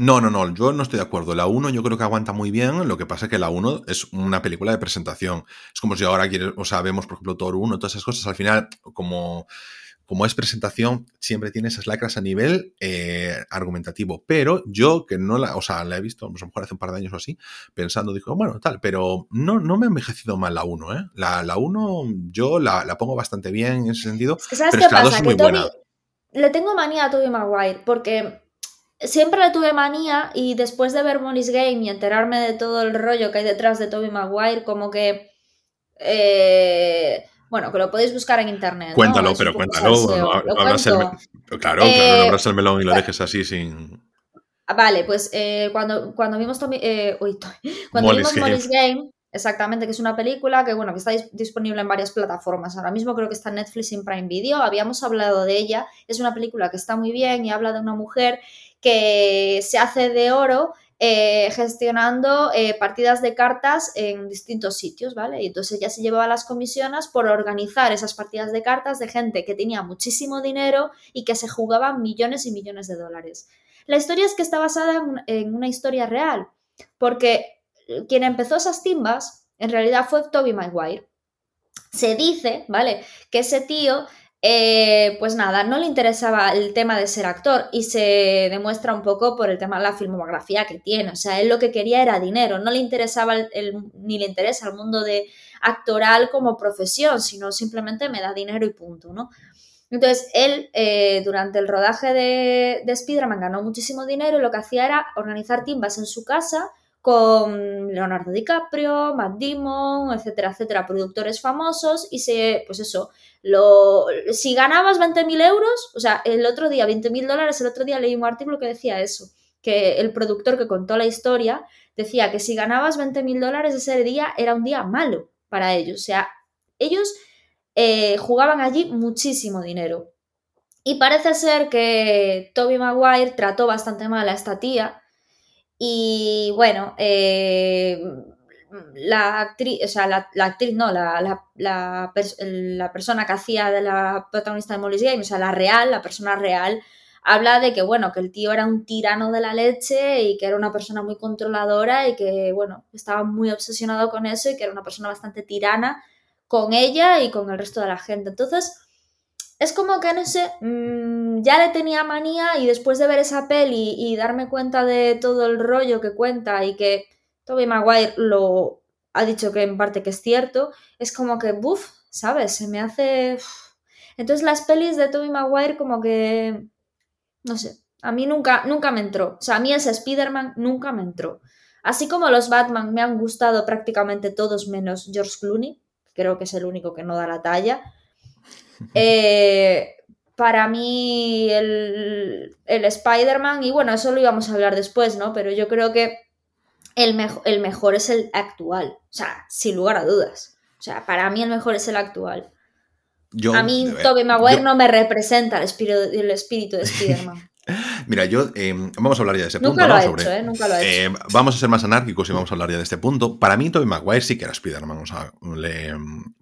A: No, no, no, yo no estoy de acuerdo. La 1 yo creo que aguanta muy bien, lo que pasa es que la 1 es una película de presentación. Es como si ahora quieres, o sea, vemos, por ejemplo, Thor 1, todas esas cosas, al final, como, como es presentación, siempre tiene esas lacras a nivel eh, argumentativo. Pero yo, que no la, o sea, la he visto, a lo mejor hace un par de años o así, pensando, digo, bueno, tal, pero no, no me ha envejecido mal la 1, ¿eh? La, la 1 yo la, la, pongo bastante bien en ese sentido.
B: ¿Sabes qué pasa? Que Toby, le tengo manía a Tobey Maguire, porque siempre le tuve manía y después de ver Molly's Game y enterarme de todo el rollo que hay detrás de Toby Maguire, como que... Eh, bueno, que lo podéis buscar en internet.
A: Cuéntalo, pero cuéntalo. claro, claro, no abras el melón y lo dejes así sin...
B: Ah, vale, pues eh, cuando, cuando vimos Tommy, eh, uy, cuando vimos Molly's Game, exactamente, que es una película que bueno, que está disponible en varias plataformas. Ahora mismo creo que está en Netflix y en Prime Video. Habíamos hablado de ella. Es una película que está muy bien y habla de una mujer que se hace de oro eh, gestionando eh, partidas de cartas en distintos sitios, ¿vale? Y entonces ella se llevaba las comisiones por organizar esas partidas de cartas de gente que tenía muchísimo dinero y que se jugaban millones y millones de dólares. La historia es que está basada en, una historia real, porque quien empezó esas timbas en realidad fue Toby Maguire. Se dice, ¿vale? Que ese tío eh, pues nada, no le interesaba el tema de ser actor y se demuestra un poco por el tema de la filmografía que tiene. O sea, él lo que quería era dinero, no le interesaba el, ni le interesa el mundo de actoral como profesión, sino simplemente me da dinero y punto, ¿no? Entonces, él eh, durante el rodaje de, de Spider-Man ganó muchísimo dinero y lo que hacía era organizar timbas en su casa con Leonardo DiCaprio, Matt Damon, etcétera, etcétera, productores famosos y se, pues eso, lo, si ganabas 20.000 euros, o sea, el otro día, 20.000 dólares, el otro día leí un artículo que decía eso, que el productor que contó la historia decía que si ganabas 20.000 dólares ese día era un día malo para ellos, o sea, ellos eh, jugaban allí muchísimo dinero. Y parece ser que Toby Maguire trató bastante mal a esta tía. Y bueno, eh, la actriz, o sea, la, actriz, no, la, la, persona que hacía de la protagonista de Molly's Game, o sea, la real, la persona real, habla de que, bueno, que el tío era un tirano de la leche y que era una persona muy controladora y que, bueno, estaba muy obsesionado con eso y que era una persona bastante tirana con ella y con el resto de la gente. Entonces, es como que, no sé, mm, ya le tenía manía y después de ver esa peli y darme cuenta de todo el rollo que cuenta y que Toby Maguire lo ha dicho que en parte que es cierto, es como que, buf, ¿sabes? Se me hace... Entonces las pelis de Toby Maguire como que... No sé, a mí nunca, nunca me entró. O sea, a mí ese Spider-Man nunca me entró. Así como los Batman me han gustado prácticamente todos menos George Clooney, creo que es el único que no da la talla. Eh, para mí el, el Spider-Man, y bueno, eso lo íbamos a hablar después, ¿no? Pero yo creo que el, el mejor es el actual, o sea, sin lugar a dudas. O sea, para mí el mejor es el actual. a mí Tobey Maguire no me representa el espíritu, el espíritu de <laughs> Spider-Man.
A: Mira, yo em, vamos a hablar ya de ese punto.
B: Lo ha hecho, ¿eh? Nunca lo ha hecho.
A: Em, vamos a ser más anárquicos y vamos a hablar ya de este punto. Para mí, Tobey Maguire sí que era Spider-Man. O sea,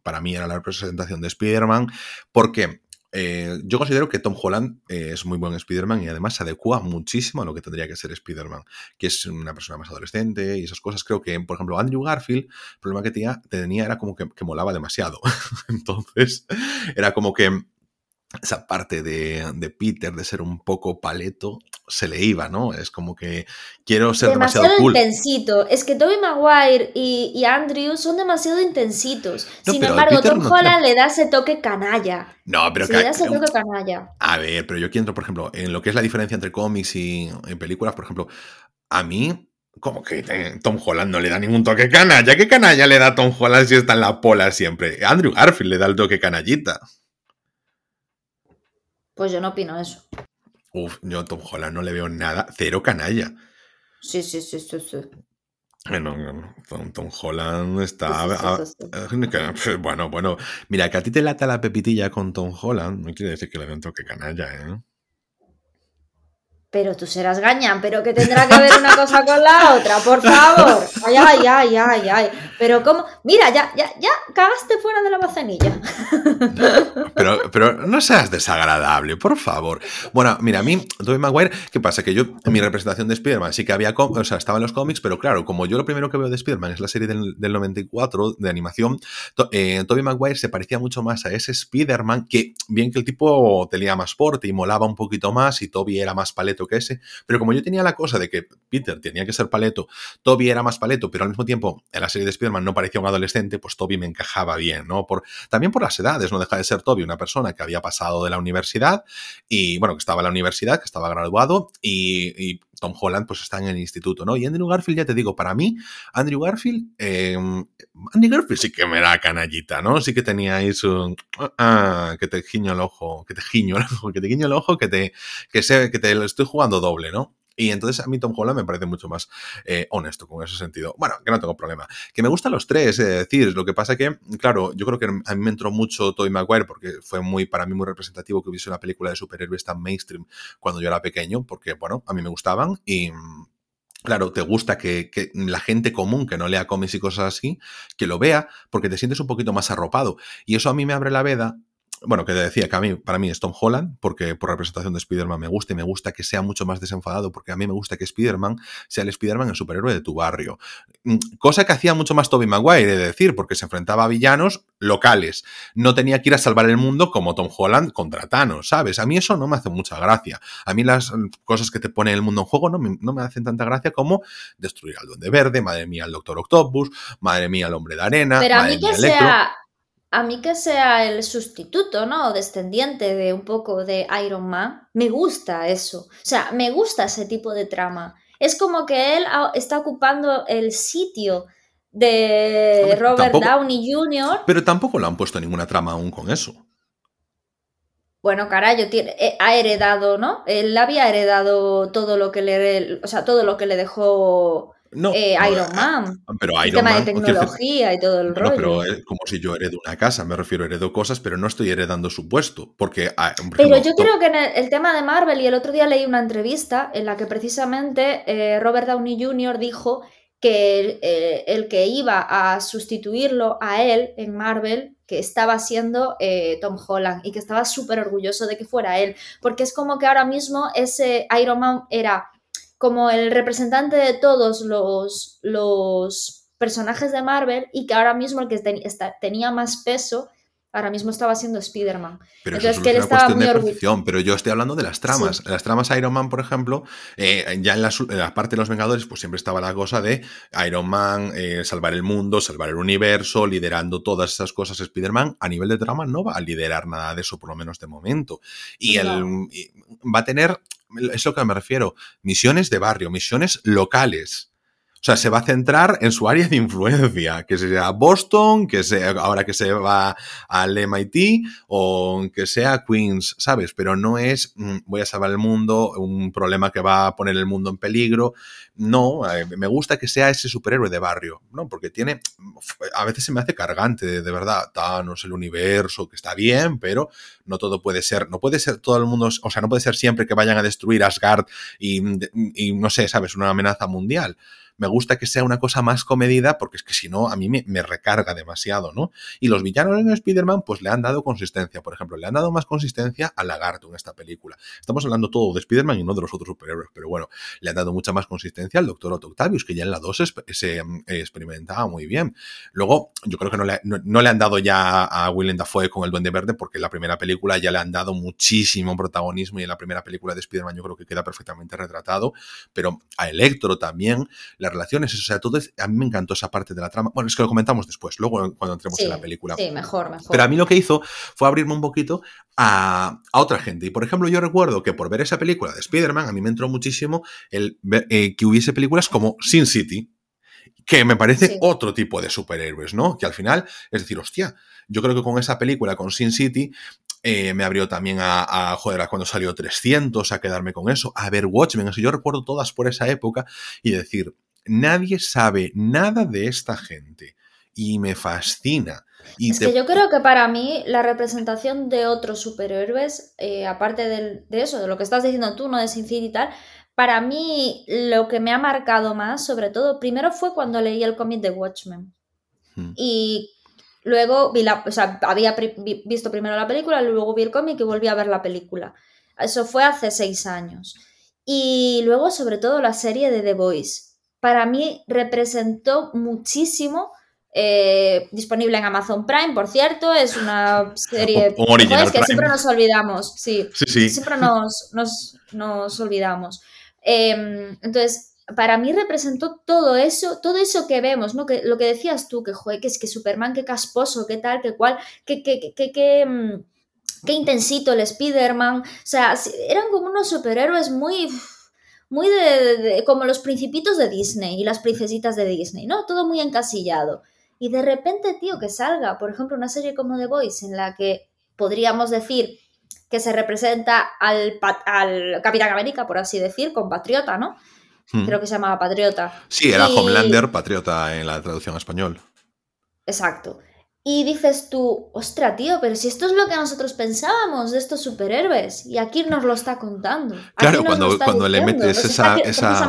A: para mí era la representación de Spider-Man. Porque eh, yo considero que Tom Holland eh, es muy buen Spider-Man y además se adecua muchísimo a lo que tendría que ser Spider-Man, que es una persona más adolescente y esas cosas. Creo que, por ejemplo, Andrew Garfield, el problema que tenía, tenía era como que, que molaba demasiado. <laughs> Entonces, era como que esa parte de, Peter de ser un poco paleto se le iba, ¿no? Es como que quiero ser demasiado, demasiado
B: intensito. Es que Tobey Maguire y, Andrew son demasiado intensitos. Sin embargo, Tom Holland le da ese toque canalla.
A: No, pero
B: que, le da ese toque canalla.
A: A ver, pero yo quiero, por ejemplo, en lo que es la diferencia entre cómics y en películas, por ejemplo, a mí como que Tom Holland no le da ningún toque canalla. ¿Qué canalla le da Tom Holland si está en la pola siempre? Andrew Garfield le da el toque canallita.
B: Pues yo no opino eso.
A: Uf, yo a Tom Holland no le veo nada, cero canalla.
B: Sí, sí, sí, sí, sí.
A: Bueno, Tom, Holland está. <laughs> bueno, bueno. Mira, que a ti te lata la pepitilla con Tom Holland, no quiere decir que le den toque canalla, ¿eh?
B: Pero tú serás gañán, pero que tendrá que ver una cosa con la otra, por favor. Ay, ay, ay, ay, ay. Pero cómo, mira, ya, ya, ya cagaste fuera de la bacenilla.
A: Pero, pero no seas desagradable, por favor. Bueno, mira, a mí, Tobey Maguire, ¿qué pasa? Que yo, en mi representación de Spider-Man sí que había, o sea, estaba en los cómics, pero claro, como yo lo primero que veo de Spider-Man es la serie del, 94 de animación, eh, Tobey Maguire se parecía mucho más a ese Spider-Man que, bien que el tipo tenía más porte y molaba un poquito más y Toby era más que ese. Pero como yo tenía la cosa de que Peter tenía que ser paleto, Toby era más paleto, pero al mismo tiempo en la serie de Spider-Man no parecía un adolescente, pues Toby me encajaba bien, ¿no? Por, también por las edades, no deja de ser Toby una persona que había pasado de la universidad y, bueno, que estaba en la universidad, que estaba graduado y, Tom Holland pues está en el instituto, ¿no? Y Andrew Garfield, ya te digo, para mí, Andrew Garfield, em, Andrew Garfield sí que me da canallita, ¿no? Sí que tenía ahí su... Ah, que te giño el ojo, que te giño el ojo, que te guiño el ojo, que te, que sé, que te lo estoy jugando doble, ¿no? Y entonces a mí Tom Holland me parece mucho más eh, honesto con ese sentido. Bueno, que no tengo problema. Que me gustan los tres, es decir, lo que pasa que, claro, yo creo que a mí me entró mucho Tobey Maguire porque fue muy, para mí muy representativo que hubiese una película de superhéroes tan mainstream cuando yo era pequeño, porque, bueno, a mí me gustaban y Claro, te gusta que, que, la gente común que no lea cómics y cosas así, que lo vea, porque te sientes un poquito más arropado. Y eso a mí me abre la veda bueno, que decía que a mí, para mí es Tom Holland, porque por representación de Spider-Man me gusta y me gusta que sea mucho más desenfadado, porque a mí me gusta que Spider-Man sea el Spider-Man el superhéroe de tu barrio. Mm, cosa que hacía mucho más Tobey Maguire, de decir, porque se enfrentaba a villanos locales. No tenía que ir a salvar el mundo como Tom Holland contra Thanos, ¿sabes? A mí eso no me hace mucha gracia. A mí las cosas que te pone el mundo en juego no me, no me hacen tanta gracia como destruir al Duende Verde, madre mía, el Doctor Octopus, madre mía, el Hombre de Arena.
B: Pero a mí que sea a mí que sea el sustituto, ¿no? O descendiente de un poco de Iron Man, me gusta eso. O sea, me gusta ese tipo de trama. Es como que él está ocupando el sitio de Robert Downey Jr.
A: Pero tampoco le han puesto ninguna trama aún con eso.
B: Bueno, carajo, tiene, eh, ha heredado, ¿no? Él había heredado todo lo que le, o sea, todo lo que le dejó eh, Iron Man.
A: Pero
B: el tema de tecnología y todo el rollo.
A: Pero es como si yo heredo una casa, me refiero, heredo cosas, pero no estoy heredando su puesto. Porque, ah,
B: pero yo creo que en el, tema de Marvel, y el otro día leí una entrevista en la que precisamente eh, Robert Downey Jr. dijo que eh, el, que iba a sustituirlo a él en Marvel, que estaba siendo Tom Holland y que estaba súper orgulloso de que fuera él, porque es como que ahora mismo ese Iron Man era como el representante de todos los, los personajes de Marvel y que ahora mismo el que tenía más peso ahora mismo estaba siendo Spider-Man.
A: Pero Entonces, que él estaba muy orgulloso. Pero yo estoy hablando de las tramas. Las tramas Iron Man, por ejemplo, eh, ya en la, parte de los Vengadores, pues siempre estaba la cosa de Iron Man, eh, salvar el mundo, salvar el universo, liderando todas esas cosas. Spider-Man, a nivel de trama, no va a liderar nada de eso, por lo menos de momento. Y, va a tener es lo que me refiero, misiones de barrio, misiones locales. O sea, se va a centrar en su área de influencia, que sea Boston, que sea ahora que se va al MIT o que sea Queens, ¿sabes? Pero no es mm, voy a salvar el mundo, un problema que va a poner el mundo en peligro. No, eh, me gusta que sea ese superhéroe de barrio, ¿no? Porque tiene, a veces se me hace cargante, de, verdad, Thanos, el universo, que está bien, pero no todo puede ser, no puede ser todo el mundo, o sea, no puede ser siempre que vayan a destruir Asgard y, y no sé, ¿sabes? Una amenaza mundial me gusta que sea una cosa más comedida porque es que si no a mí me, recarga demasiado, ¿no? Y los villanos en Spider-Man pues le han dado consistencia, por ejemplo, le han dado más consistencia al lagarto en esta película. Estamos hablando todo de Spider-Man y no de los otros superhéroes, pero bueno, le han dado mucha más consistencia al Doctor Otto Octavius, que ya en la 2 se, mm, experimentaba muy bien. Luego, yo creo que no le, le han dado ya a Willem Dafoe con el Duende Verde porque en la primera película ya le han dado muchísimo protagonismo y en la primera película de Spider-Man yo creo que queda perfectamente retratado, pero a Electro también relaciones, o sea, todo a mí me encantó esa parte de la trama. Bueno, es que lo comentamos después, luego cuando entremos en la película.
B: Sí, mejor, mejor.
A: Pero a mí lo que hizo fue abrirme un poquito a, otra gente. Y por ejemplo, yo recuerdo que por ver esa película de Spider-Man, a mí me entró muchísimo el eh, que hubiese películas como Sin City, que me parece otro tipo de superhéroes, ¿no? Que al final, es decir, hostia, yo creo que con esa película, con Sin City, eh, me abrió también a, joder, a cuando salió 300, a quedarme con eso, a ver Watchmen, así yo recuerdo todas por esa época y decir, nadie sabe nada de esta gente y me fascina. Y
B: es que yo creo que para mí la representación de otros superhéroes, eh, aparte de eso, de lo que estás diciendo tú, no de Sin City y tal, para mí lo que me ha marcado más, sobre todo, primero fue cuando leí el cómic de Watchmen. Hmm. Y luego vi la, o sea, había visto primero la película, luego vi el cómic y volví a ver la película. Eso fue hace seis años. Y luego, sobre todo, la serie de The Voice para mí representó muchísimo. Eh, disponible en Amazon Prime, por cierto, es una <laughs> serie que siempre nos olvidamos, sí, siempre nos, nos, olvidamos. Em, entonces, para mí representó todo eso, todo eso que vemos, ¿no? Que, lo que decías tú, que, joder, que es que Superman, qué casposo, qué tal, qué cual, qué, qué, qué, qué, mm, qué intensito el Spider-Man, o sea, eran como unos superhéroes muy muy de, como los principitos de Disney y las princesitas de Disney, ¿no? Todo muy encasillado. Y de repente, tío, que salga, por ejemplo, una serie como The Voice en la que podríamos decir que se representa al, al Capitán América, por así decir, con Patriota, ¿no? Hmm. Creo que se llamaba Patriota.
A: Sí, era Homelander, Patriota en la traducción español.
B: Exacto. Y dices tú, ostra, tío, pero si esto es lo que nosotros pensábamos de estos superhéroes, y aquí nos lo está contando.
A: Claro, cuando, cuando le metes esa, esa,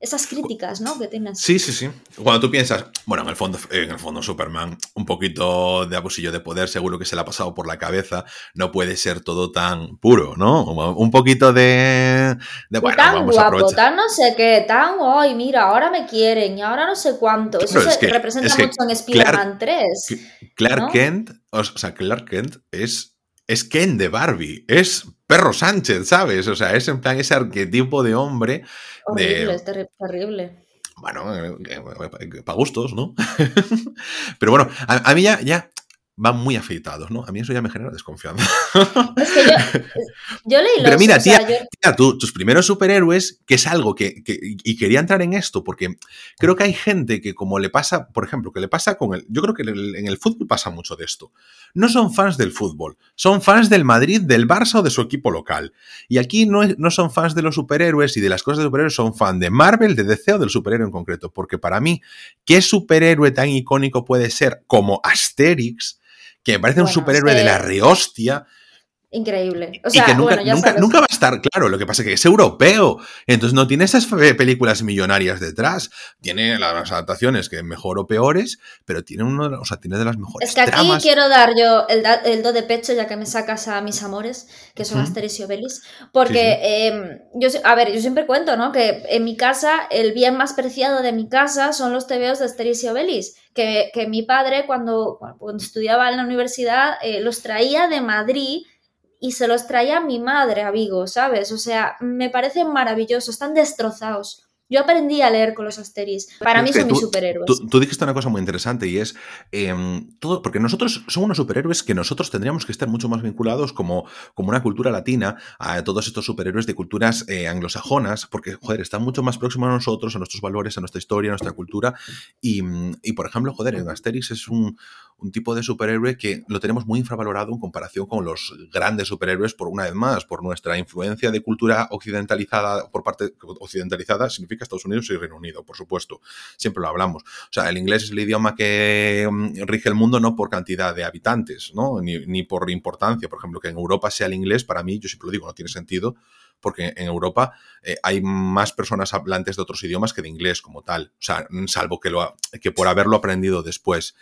B: esas críticas, ¿no? Que tienes.
A: Sí, sí, sí. Cuando tú piensas, bueno, en el fondo, en el fondo Superman, un poquito de abusillo de poder, seguro que se le ha pasado por la cabeza. No puede ser todo tan puro, ¿no? Un poquito de, de
B: bueno, tan guapo, tan no sé qué, tan, ay, mira, ahora me quieren y ahora no sé cuánto. Eso se representa mucho en Spider-Man 3.
A: Clark Kent, o sea, Clark Kent es es Ken de Barbie, es Perro Sánchez, ¿sabes? O sea, es en plan ese arquetipo de hombre.
B: Horrible, es terrible.
A: Bueno, eh, eh, para gustos, ¿no? <laughs> Pero bueno, a, mí ya, ya van muy afeitados, ¿no? A mí eso ya me genera desconfianza. <laughs>
B: Es que yo, yo leí los,
A: Pero mira,
B: o sea,
A: tía,
B: yo-
A: tía, tú- tus primeros superhéroes, que es algo que, que- Y quería entrar en esto, porque creo que hay gente que, como le pasa, por ejemplo, que le pasa con el. Yo creo que en el, en el fútbol pasa mucho de esto. No son fans del fútbol, son fans del Madrid, del Barça o de su equipo local. Y aquí no, es- no son fans de los superhéroes y de las cosas de superhéroes, son fan de Marvel, de DC o del superhéroe en concreto. Porque para mí, ¿qué superhéroe tan icónico puede ser como Asterix? Que me parece un
B: es
A: superhéroe de la rehostia
B: Increíble. O sea,
A: y que nunca,
B: bueno, ya
A: nunca,
B: sabes.
A: nunca va a estar claro. Lo que pasa es que es europeo. Entonces no tiene esas películas millonarias detrás. Tiene las adaptaciones que mejor o peores, pero tiene uno, o sea, tiene de las mejores
B: Es que aquí
A: tramas.
B: quiero dar yo el, el do de pecho, ya que me sacas a mis amores, que son
A: Ujú.
B: Asterix y Obelix, porque eh, yo, a ver, yo siempre cuento, ¿no? Que en mi casa, el bien más preciado de mi casa son los tebeos de Asterix y Obelix, que, que mi padre cuando, cuando estudiaba en la universidad eh, los traía de Madrid y se los traía mi madre a Vigo, ¿sabes? O sea, me parecen maravillosos, están destrozados. Yo aprendí a leer con los Asterix. Para mí son mis
A: tú-
B: superhéroes.
A: Tú, tú dijiste una cosa muy interesante y es em, todo, porque nosotros somos unos superhéroes que nosotros tendríamos que estar mucho más vinculados como, como una cultura latina a todos estos superhéroes de culturas eh, anglosajonas, porque, joder, están mucho más próximos a nosotros, a nuestros valores, a nuestra historia, a nuestra cultura. Y, y, por ejemplo, joder, en Asterix es un, un tipo de superhéroe que lo tenemos muy infravalorado en comparación con los grandes superhéroes, por una vez más, por nuestra influencia de cultura occidentalizada, por parte occidentalizada, significa Estados Unidos y Reino Unido, por supuesto. Siempre lo hablamos. O sea, el inglés es el idioma que mm, rige el mundo no por cantidad de habitantes, ¿no? Ni, ni por importancia. Por ejemplo, que en Europa sea el inglés, para mí, yo siempre lo digo, no tiene sentido, porque en Europa eh, hay más personas hablantes de otros idiomas que de inglés como tal. O sea, salvo que, lo, que por haberlo aprendido después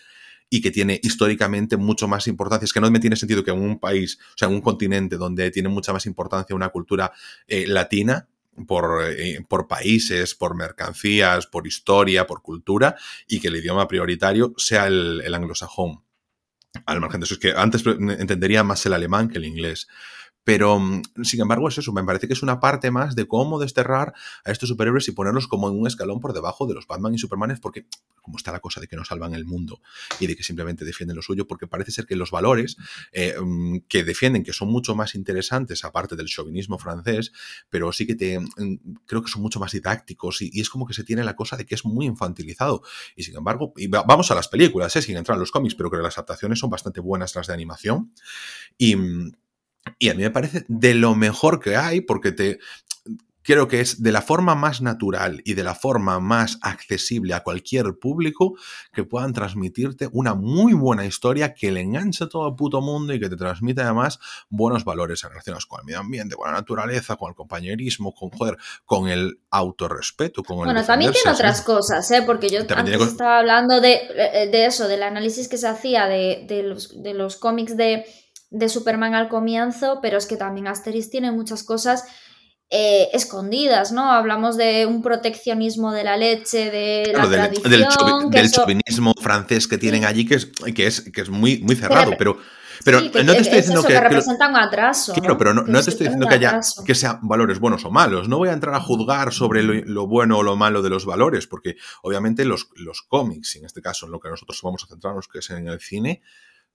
A: y que tiene históricamente mucho más importancia. Es que no me tiene sentido que en un país, o sea, en un continente donde tiene mucha más importancia una cultura eh, latina, por, eh, por países, por mercancías, por historia, por cultura, y que el idioma prioritario sea el, el anglosajón. Al margen de eso, es que antes entendería más el alemán que el inglés. Pero, mm, sin embargo, es eso. Me parece que es una parte más de cómo desterrar a estos superhéroes y ponerlos como en un escalón por debajo de los Batman y Supermanes, porque como está la cosa de que no salvan el mundo y de que simplemente defienden lo suyo, porque parece ser que los valores eh, mm, que defienden, que son mucho más interesantes, aparte del chauvinismo francés, pero sí que te mm, creo que son mucho más didácticos y, es como que se tiene la cosa de que es muy infantilizado. Y sin embargo, y va- vamos a las películas, ¿eh? sin entrar en los cómics, pero creo que las adaptaciones son bastante buenas las de animación. Y. y a mí me parece de lo mejor que hay, porque te. Creo que es de la forma más natural y de la forma más accesible a cualquier público que puedan transmitirte una muy buena historia que le enganche a todo el puto mundo y que te transmita además buenos valores relacionados con el medio ambiente, con la naturaleza, con el compañerismo, con joder, con el autorrespeto, con el
B: Bueno, también tiene otras cosas, ¿eh? porque yo
A: También
B: antes estaba hablando de, eh, de eso, del análisis que se hacía de, de los, de los cómics de, de Superman al comienzo, pero es que también Asterix tiene muchas cosas eh, escondidas, ¿no? Hablamos de un proteccionismo de la leche, de
A: Claro,
B: la
A: del, del
B: eso-
A: chauvinismo francés que tienen allí, que es, que es, que es muy, muy cerrado, pero, pero
B: sí, que-
A: no te estoy
B: es
A: diciendo que,
B: representa un atraso.
A: Claro, pero no, te estoy diciendo que haya que sean valores buenos o malos. No voy a entrar a juzgar sobre lo, lo bueno o lo malo de los valores, porque obviamente los, los cómics, y en este caso en lo que nosotros vamos a centrarnos, que es en el cine,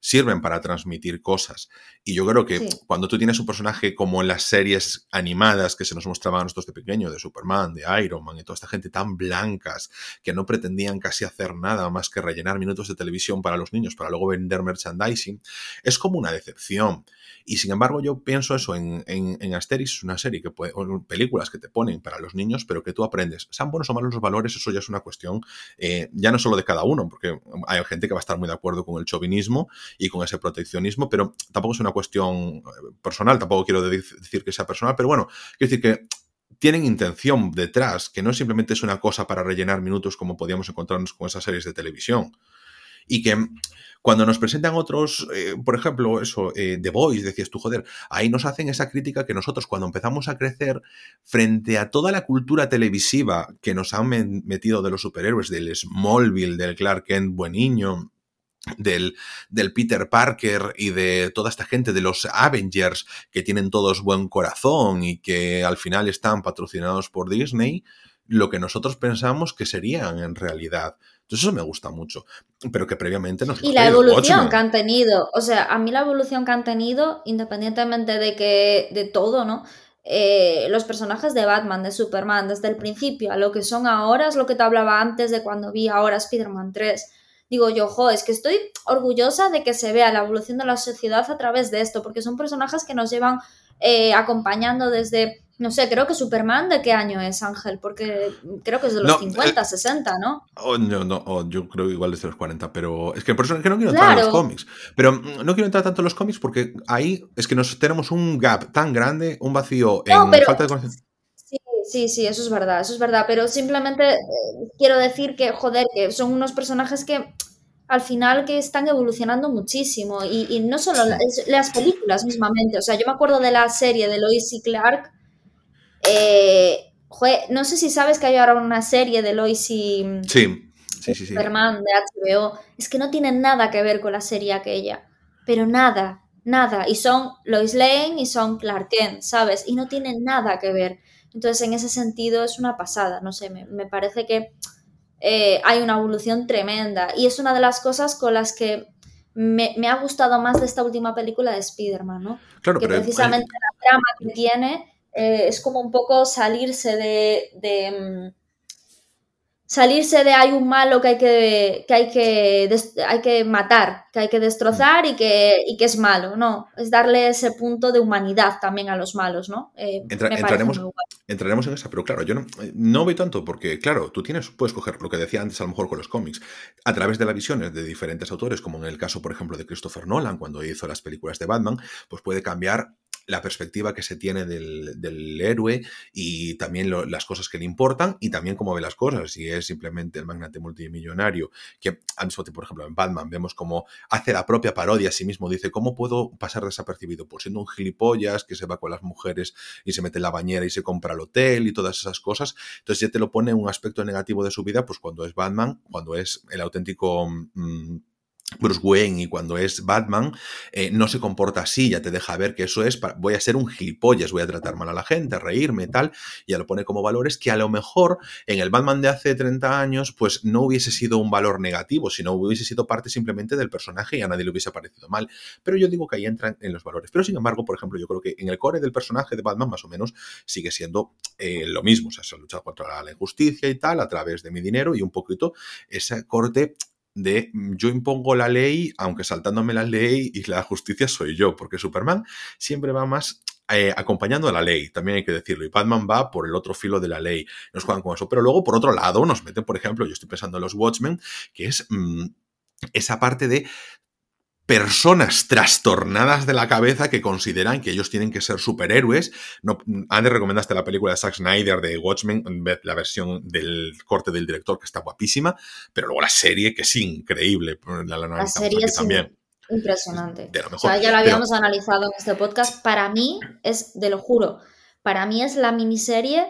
A: sirven para transmitir cosas. Y yo creo que
B: Sí.
A: cuando tú tienes un personaje como en las series animadas que se nos mostraban a nosotros de pequeño, de Superman, de Iron Man y toda esta gente tan blancas que no pretendían casi hacer nada más que rellenar minutos de televisión para los niños para luego vender merchandising, es como una decepción. Y sin embargo, yo pienso eso en, en, Asterix, una serie que puede, películas que te ponen para los niños, pero que tú aprendes. Sean buenos o malos los valores, eso ya es una cuestión eh, ya no solo de cada uno, porque hay gente que va a estar muy de acuerdo con el chauvinismo y con ese proteccionismo, pero tampoco es una cuestión eh, personal, tampoco quiero de- decir que sea personal, pero bueno, quiero decir que tienen intención detrás, que no simplemente es una cosa para rellenar minutos como podíamos encontrarnos con esas series de televisión. Y que cuando nos presentan otros, eh, por ejemplo, eso, eh, The Voice, decías tú, joder, ahí nos hacen esa crítica que nosotros cuando empezamos a crecer frente a toda la cultura televisiva que nos han metido de los superhéroes, del Smallville, del Clark Kent buen niño, del, del Peter Parker y de toda esta gente de los Avengers que tienen todos buen corazón y que al final están patrocinados por Disney, lo que nosotros pensamos que serían en realidad. Entonces eso me gusta mucho, pero que previamente nos...
B: Y la evolución que han tenido, o sea, a mí la evolución que han tenido, independientemente de que, de todo, ¿no? Eh, los personajes de Batman, de Superman, desde el principio a lo que son ahora, es lo que te hablaba antes de cuando vi ahora Spider-Man 3. Digo yo, jo, es que estoy orgullosa de que se vea la evolución de la sociedad a través de esto, porque son personajes que nos llevan eh, acompañando desde, no sé, creo que Superman, ¿de qué año es Ángel? Porque creo que es de los 50, 60, ¿no?
A: Oh, no, no oh, yo creo igual desde los 40, pero es que por eso es que no quiero entrar en los cómics. Pero no quiero entrar tanto en los cómics porque ahí es que nos tenemos un gap tan grande, un vacío en falta de conocimiento.
B: Sí, sí, sí, eso es verdad, eso es verdad, pero simplemente eh, quiero decir que, joder, que son unos personajes que al final que están evolucionando muchísimo y, no solo las, películas mismamente, o sea, yo me acuerdo de la serie de Lois y Clark, eh, no sé si sabes que hay ahora una serie de Lois y
A: sí, sí, sí,
B: Superman de HBO, es que no tienen nada que ver con la serie aquella, pero nada, nada, y son Lois Lane y son Clark Kent, ¿sabes? Y no tienen nada que ver. Entonces, en ese sentido es una pasada, no sé, me parece que eh, hay una evolución tremenda. Y es una de las cosas con las que me, ha gustado más de esta última película de Spider-Man, ¿no?
A: Claro,
B: que precisamente la trama que tiene eh, es como un poco salirse de, mm, salirse de hay un malo que hay que, que, hay que, hay que matar, que hay que destrozar y que, y que es malo, ¿no? Es darle ese punto de humanidad también a los malos, ¿no?
A: Eh, entraremos, entraremos, en esa, pero claro, yo no, no veo tanto porque, claro, tú tienes, puedes coger lo que decía antes a lo mejor con los cómics, a través de las visiones de diferentes autores, como en el caso, por ejemplo, de Christopher Nolan, cuando hizo las películas de Batman, pues puede cambiar la perspectiva que se tiene del, héroe y también las cosas que le importan y también cómo ve las cosas. Si es simplemente el magnate multimillonario, que al mismo tiempo, por ejemplo, en Batman vemos cómo hace la propia parodia a sí mismo, dice, ¿cómo puedo pasar desapercibido? Pues siendo un gilipollas que se va con las mujeres y se mete en la bañera y se compra el hotel y todas esas cosas. Entonces ya te lo pone un aspecto negativo de su vida, pues cuando es Batman, cuando es el auténtico... Mm, Bruce Wayne y cuando es Batman, eh, no se comporta así, ya te deja ver que eso es, voy a ser un gilipollas, voy a tratar mal a la gente, a reírme, tal, ya lo pone como valores que a lo mejor en el Batman de hace 30 años, pues no hubiese sido un valor negativo, sino hubiese sido parte simplemente del personaje y a nadie le hubiese parecido mal. Pero yo digo que ahí entran en los valores. Pero sin embargo, por ejemplo, yo creo que en el core del personaje de Batman más o menos sigue siendo eh, lo mismo, o sea, se ha luchado contra la injusticia y tal, a través de mi dinero y un poquito ese corte de mm, yo impongo la ley, aunque saltándome la ley y la justicia soy yo, porque Superman siempre va más eh, acompañando a la ley, también hay que decirlo, y Batman va por el otro filo de la ley, nos juegan con eso, pero luego por otro lado nos meten, por ejemplo, yo estoy pensando en los Watchmen, que es... Mm, esa parte de personas trastornadas de la cabeza que consideran que ellos tienen que ser superhéroes. No, antes recomendaste la película de Zack Snyder de Watchmen, la versión del corte del director que está guapísima, pero luego la serie que es increíble.
B: La, serie es también. impresionante. o sea, ya la habíamos analizado en este podcast. Para mí es, de lo juro, para mí es la miniserie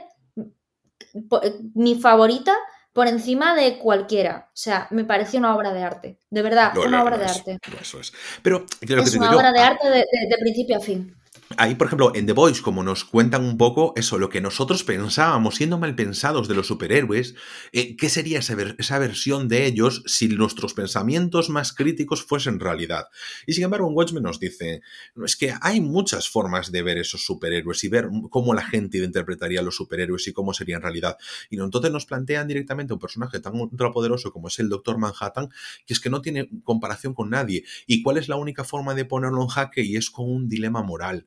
B: mi favorita por encima de cualquiera. O sea, me parece una obra de arte. De verdad, una obra de arte.
A: Eso es. Pero,
B: es una obra de ah, arte de principio a fin.
A: Ahí, por ejemplo, en The Voice, como nos cuentan un poco eso, lo que nosotros pensábamos, siendo mal pensados de los superhéroes, eh, ¿qué sería esa, esa, versión de ellos si nuestros pensamientos más críticos fuesen realidad? Y sin embargo, en Watchmen nos dice, es que hay muchas formas de ver esos superhéroes y ver cómo la gente interpretaría los superhéroes y cómo sería en realidad. Y entonces nos plantean directamente un personaje tan ultrapoderoso como es el Doctor Manhattan, que es que no tiene comparación con nadie. ¿Y cuál es la única forma de ponerlo en jaque? Y es con un dilema moral.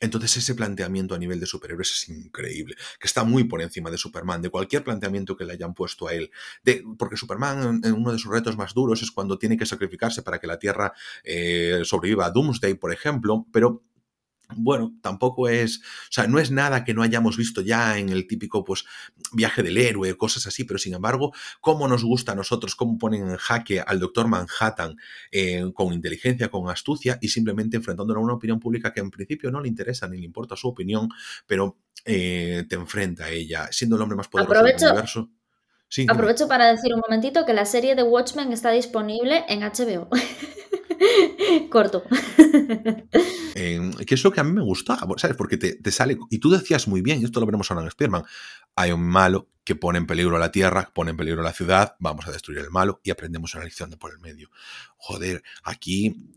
A: Entonces ese planteamiento a nivel de superhéroes es increíble, que está muy por encima de Superman, de cualquier planteamiento que le hayan puesto a él. Porque Superman, en uno de sus retos más duros es cuando tiene que sacrificarse para que la Tierra eh, sobreviva a Doomsday, por ejemplo, pero bueno, tampoco es, o sea, no es nada que no hayamos visto ya en el típico, pues, viaje del héroe, cosas así, pero sin embargo, cómo nos gusta a nosotros, cómo ponen en jaque al doctor Manhattan eh, con inteligencia, con astucia y simplemente enfrentándolo a una opinión pública que en principio no le interesa ni le importa su opinión, pero eh, te enfrenta a ella, siendo el hombre más poderoso del universo.
B: aprovecho para decir un momentito que la serie de Watchmen está disponible en HBO. <laughs> <laughs> Corto.
A: que es lo que a mí me gustaba, ¿sabes? Porque te, sale, y tú decías muy bien, y esto lo veremos ahora en Spearman, hay un malo que pone en peligro la tierra, pone en peligro la ciudad, vamos a destruir el malo y aprendemos una lección de por el medio. Joder, aquí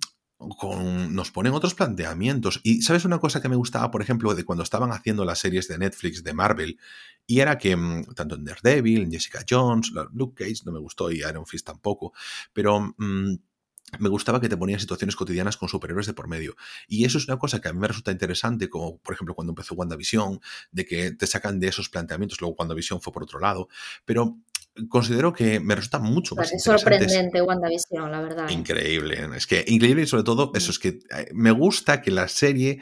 A: nos ponen otros planteamientos. Y sabes una cosa que me gustaba, por ejemplo, de cuando estaban haciendo las series de Netflix de Marvel, y era que mm, tanto en Daredevil, en Jessica Jones, Luke Cage no me gustó y Iron Fist tampoco, pero... Mm, me gustaba que te ponían situaciones cotidianas con superhéroes de por medio. Y eso es una cosa que a mí me resulta interesante, como por ejemplo cuando empezó WandaVision, de que te sacan de esos planteamientos, luego WandaVision fue por otro lado, pero considero que me resulta mucho más
B: Es sorprendente WandaVision, la verdad.
A: ¿eh? Increíble. Es que increíble y sobre todo eso es que eh, me gusta que la serie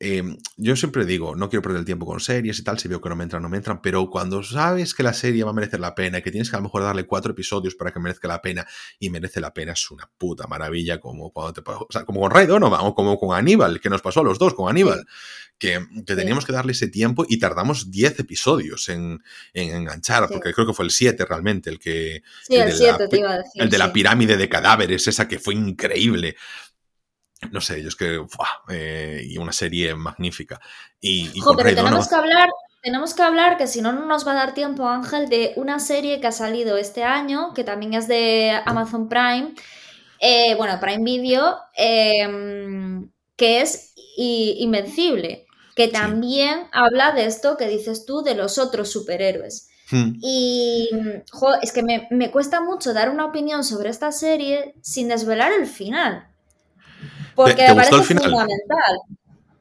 A: Em, yo siempre digo, no quiero perder el tiempo con series y tal, si veo que no me entran, no me entran, pero cuando sabes que la serie va a merecer la pena, que tienes que a lo mejor darle cuatro episodios para que merezca la pena y merece la pena, es una puta maravilla, como cuando te o sea, como con Ray Donovan o como con Aníbal, que nos pasó a los dos con Aníbal, que, teníamos que darle ese tiempo y tardamos 10 episodios en, enganchar, porque creo que fue el 7 realmente el que...
B: el, te iba a decir.
A: El de la pirámide de cadáveres, esa que fue increíble no sé, yo es que. Eh, y una serie magnífica. Y,
B: pero tenemos que hablar. Tenemos que hablar, que si no, no nos va a dar tiempo, Ángel, de una serie que ha salido este año, que también es de Amazon Prime, eh, bueno, Prime Video, em, que es Invencible, que también habla de esto que dices tú de los otros superhéroes. Hmm. Y es que me, me cuesta mucho dar una opinión sobre esta serie sin desvelar el final. Porque ¿Te,
A: gustó
B: el final? fundamental.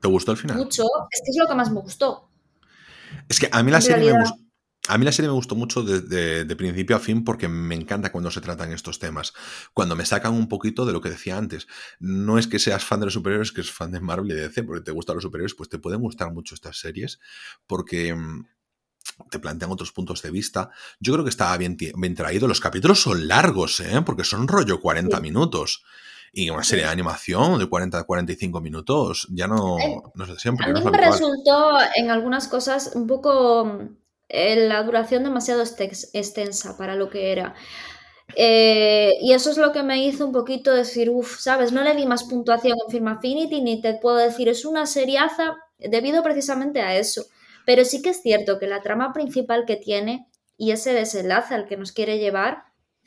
A: ¿Te gustó el final?
B: Mucho. Es que es lo que más me gustó.
A: Es que a mí la serie me gustó. A mí la serie me gustó mucho de, principio a fin porque me encanta cuando se tratan estos temas. Cuando me sacan un poquito de lo que decía antes. No es que seas fan de los superhéroes, que es fan de Marvel y de DC, porque te gustan los superhéroes, pues te pueden gustar mucho estas series porque mm, te plantean otros puntos de vista. Yo creo que estaba bien, bien traído. Los capítulos son largos, ¿eh? porque son rollo 40 minutos. Y una serie de animación de 40 a 45 minutos, ya no, no sé, siempre.
B: A mí me resultó en algunas cosas un poco eh, la duración demasiado extensa para lo que era. Eh, y eso es lo que me hizo un poquito decir, uff, ¿sabes? No le di más puntuación en Film Affinity, ni te puedo decir, es una seriaza debido precisamente a eso. Pero sí que es cierto que la trama principal que tiene y ese desenlace al que nos quiere llevar,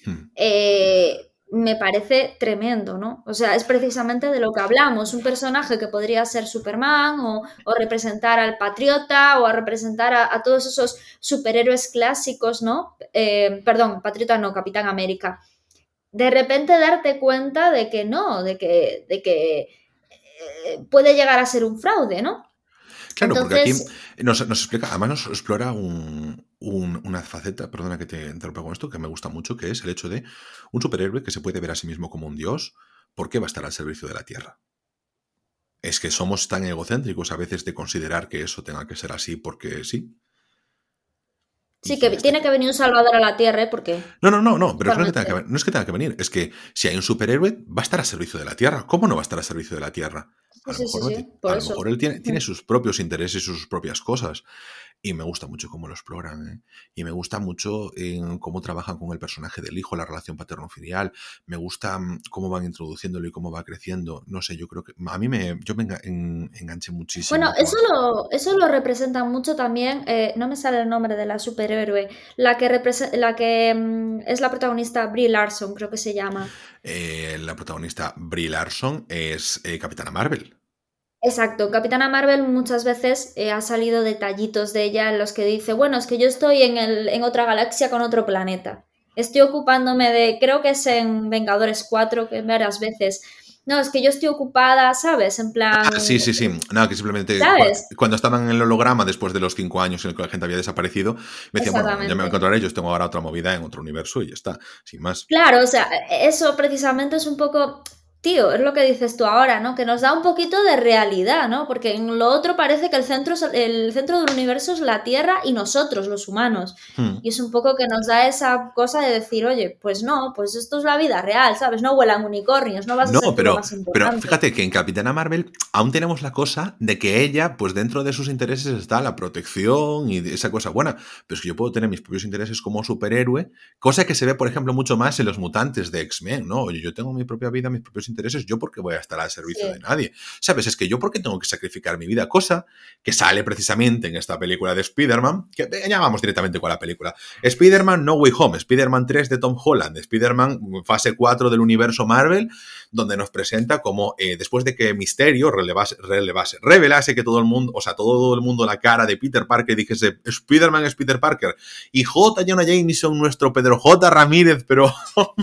B: hmm. eh, me parece tremendo, ¿no? O sea, es precisamente de lo que hablamos, un personaje que podría ser Superman o, representar al patriota o a representar a, todos esos superhéroes clásicos, ¿no? Eh, perdón, patriota no, Capitán América. De repente darte cuenta de que no, de que, de que eh, puede llegar a ser un fraude, ¿no?
A: Claro, porque aquí nos, explica, además nos explora una faceta, perdona que te interrumpa con esto, que me gusta mucho, que es el hecho de un superhéroe que se puede ver a sí mismo como un dios, ¿por qué va a estar al servicio de la Tierra? Es que somos tan egocéntricos a veces de considerar que eso tenga que ser así porque sí.
B: Sí, que tiene que venir un salvador a la Tierra, ¿eh? Porque...
A: No, no, no, no, pero no es, que no es que tenga que venir, es que si hay un superhéroe, va a estar al servicio de la Tierra. ¿Cómo no va a estar al servicio de la Tierra? A lo mejor, él tiene, tiene, sus propios intereses y sus propias cosas. Y me gusta mucho cómo lo exploran. ¿eh? Y me gusta mucho en cómo trabajan con el personaje del hijo, la relación paterno-filial. Me gusta mm, cómo van introduciéndolo y cómo va creciendo. No sé, yo creo que a mí me, yo me enganché muchísimo.
B: Bueno, eso lo, eso lo representa mucho también. Eh, no me sale el nombre de la superhéroe. La que, la que mm, es la protagonista, Brie Larson, creo que se llama.
A: Eh, la protagonista Brie Larson es Capitana Marvel.
B: Exacto, Capitana Marvel muchas veces eh, ha salido detallitos de ella en los que dice, bueno, es que yo estoy en, el, en otra galaxia con otro planeta. Estoy ocupándome de, creo que es en Vengadores 4, que varias veces. No, es que yo estoy ocupada, ¿sabes? En plan...
A: Ah, sí, sí, sí. Nada, que simplemente cuando estaban en el holograma después de los cinco años en el que la gente había desaparecido, me decían, bueno, ya me encontraré, yo tengo ahora otra movida en otro universo y ya está, sin más.
B: Claro, o sea, eso precisamente es un poco tío, es lo que dices tú ahora, ¿no? Que nos da un poquito de realidad, ¿no? Porque en lo otro parece que el centro, el centro del universo es la Tierra y nosotros, los humanos. Hmm. Y es un poco que nos da esa cosa de decir, oye, pues no, pues esto es la vida real, ¿sabes? No vuelan unicornios, no vas a ser
A: pero, pero fíjate que en Capitana Marvel aún tenemos la cosa de que ella, pues dentro de sus intereses está la protección y esa cosa buena. Pero es que yo puedo tener mis propios intereses como superhéroe, cosa que se ve, por ejemplo, mucho más en los mutantes de X-Men, ¿no? Oye, yo tengo mi propia vida, mis propios intereses, ¿yo por qué voy a estar al servicio de nadie? ¿Sabes? Es que yo por qué tengo que sacrificar mi vida, cosa que sale precisamente en esta película de Spider-Man, que ya vamos directamente con la película. Spider-Man No Way Home, Spider-Man 3 de Tom Holland, Spider-Man fase 4 del universo Marvel, donde nos presenta como eh, después de que Misterio relevase, revelase que todo el mundo, o sea, todo el mundo la cara de Peter Parker dijese Spider-Man es Peter Parker y J. Jonah Jameson, nuestro Pedro J. Ramírez, pero, <laughs>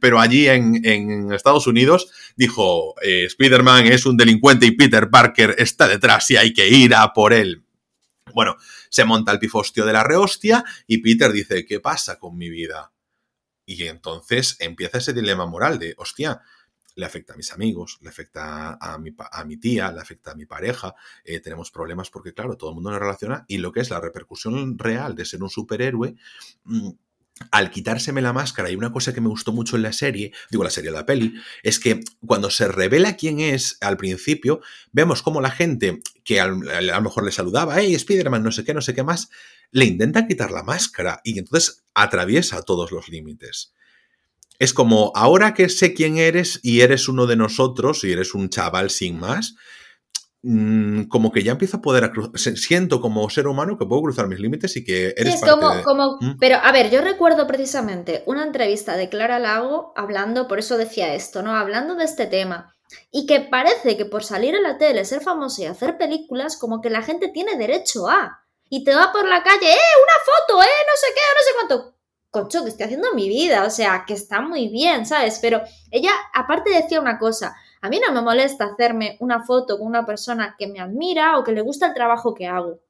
A: pero allí en, Estados Unidos, dijo eh, Spider-Man es un delincuente y Peter Parker está detrás y hay que ir a por él. Bueno, se monta el pifostio de la rehostia y Peter dice, ¿qué pasa con mi vida? Y entonces empieza ese dilema moral de, hostia, le afecta a mis amigos, le afecta a mi, a mi tía, le afecta a mi pareja, eh, tenemos problemas porque, claro, todo el mundo nos relaciona y lo que es la repercusión real de ser un superhéroe, mm, al quitárseme la máscara, y una cosa que me gustó mucho en la serie, digo la serie de la peli, es que cuando se revela quién es al principio, vemos como la gente que a, lo mejor le saludaba, hey, Spider-Man, no sé qué, no sé qué más, le intenta quitar la máscara y entonces atraviesa todos los límites es como, ahora que sé quién eres y eres uno de nosotros y eres un chaval sin más, mm, como que ya empiezo a poder, siento como ser humano que puedo cruzar mis límites y que eres
B: sí, es como, como ¿Mm? pero a ver, yo recuerdo precisamente una entrevista de Clara Lago hablando, por eso decía esto, ¿no? Hablando de este tema. Y que parece que por salir en la tele, ser famoso y hacer películas, como que la gente tiene derecho a. Y te va por la calle, ¡eh! ¡Una foto! ¡eh! No sé qué, no sé cuánto concho, que estoy haciendo mi vida, o sea, que está muy bien, ¿sabes? Pero ella, aparte decía una cosa, a mí no me molesta hacerme una foto con una persona que me admira o que le gusta el trabajo que hago.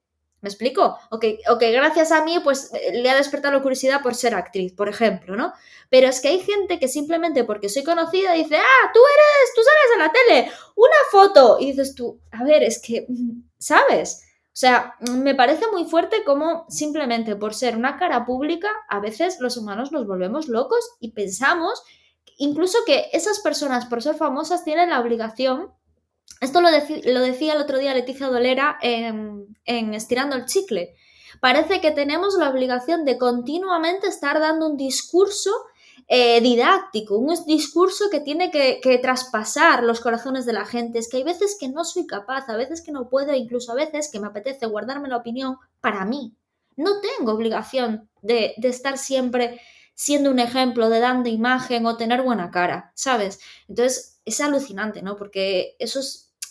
B: ¿Me explico? O que, gracias a mí, pues le ha despertado la curiosidad por ser actriz, por ejemplo, ¿no? Pero es que hay gente que simplemente porque soy conocida dice, ah, tú eres, tú sales en la tele, una foto. Y dices tú, a ver, es que, ¿sabes? O sea, me parece muy fuerte cómo simplemente por ser una cara pública, a veces los humanos nos volvemos locos y pensamos incluso que esas personas por ser famosas tienen la obligación, esto lo, lo decía el otro día Leticia Dolera en Estirando el Chicle, parece que tenemos la obligación de continuamente estar dando un discurso eh, didáctico, un discurso que tiene que, traspasar los corazones de la gente. Es que hay veces que no soy capaz, a veces que no puedo, incluso a veces que me apetece guardarme la opinión para mí. No tengo obligación de, estar siempre siendo un ejemplo, de dando imagen o tener buena cara, ¿sabes? Entonces es alucinante, ¿no? Porque eso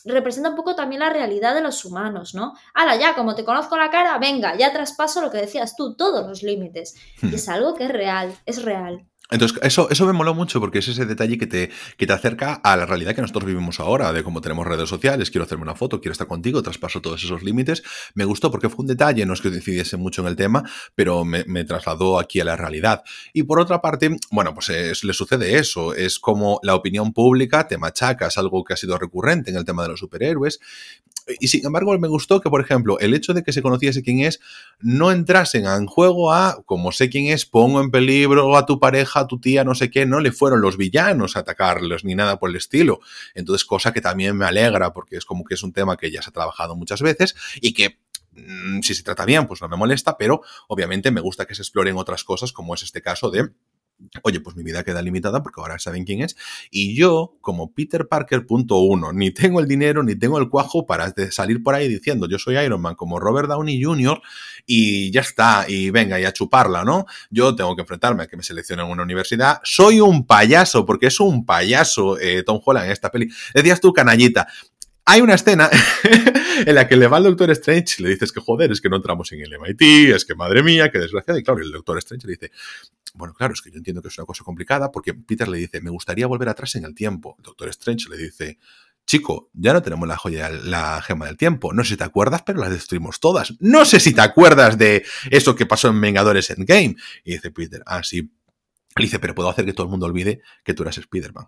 B: representa un poco también la realidad de los humanos, ¿no? Ahora ya, como te conozco la cara, venga, ya traspaso lo que decías tú, todos los límites. Y hmm. es algo que es real, es real.
A: Entonces, eso, eso me moló mucho porque es ese detalle que te, que te acerca a la realidad que nosotros vivimos ahora, de cómo tenemos redes sociales, quiero hacerme una foto, quiero estar contigo, traspaso todos esos límites. Me gustó porque fue un detalle, no es que decidiese mucho en el tema, pero me, trasladó aquí a la realidad. Y por otra parte, bueno, pues le sucede eso, es como la opinión pública te machaca, es algo que ha sido recurrente en el tema de los superhéroes, y sin embargo, me gustó que, por ejemplo, el hecho de que se conociese quién es, no entrasen en juego a, como sé quién es, pongo en peligro a tu pareja, a tu tía, no sé qué, no le fueron los villanos a atacarlos ni nada por el estilo. Entonces, cosa que también me alegra porque es como que es un tema que ya se ha trabajado muchas veces y que mm, si se trata bien, pues no me molesta, pero obviamente me gusta que se exploren otras cosas, como es este caso de Oye, pues mi vida queda limitada porque ahora saben quién es. Y yo, como Peter Parker, punto uno, ni tengo el dinero ni tengo el cuajo para salir por ahí diciendo yo soy Iron Man como Robert Downey Jr. y ya está, y venga, y a chuparla, ¿no? Yo tengo que enfrentarme a que me seleccionen en una universidad. Soy un payaso, porque es un payaso eh, Tom Holland en esta peli. Decías tú, canallita, hay una escena <laughs> en la que le va al Doctor Strange y le dices que joder, es que no entramos en el MIT, es que madre mía, qué desgracia. Y claro, el Doctor Strange le dice, bueno, claro, es que yo entiendo que es una cosa complicada porque Peter le dice, me gustaría volver atrás en el tiempo. El Doctor Strange le dice, chico, ya no tenemos la joya, la gema del tiempo. No sé si te acuerdas, pero las destruimos todas. No sé si te acuerdas de eso que pasó en Vengadores Endgame. Y dice Peter, ah, sí, le dice, pero puedo hacer que todo el mundo olvide que tú eres Spider-Man.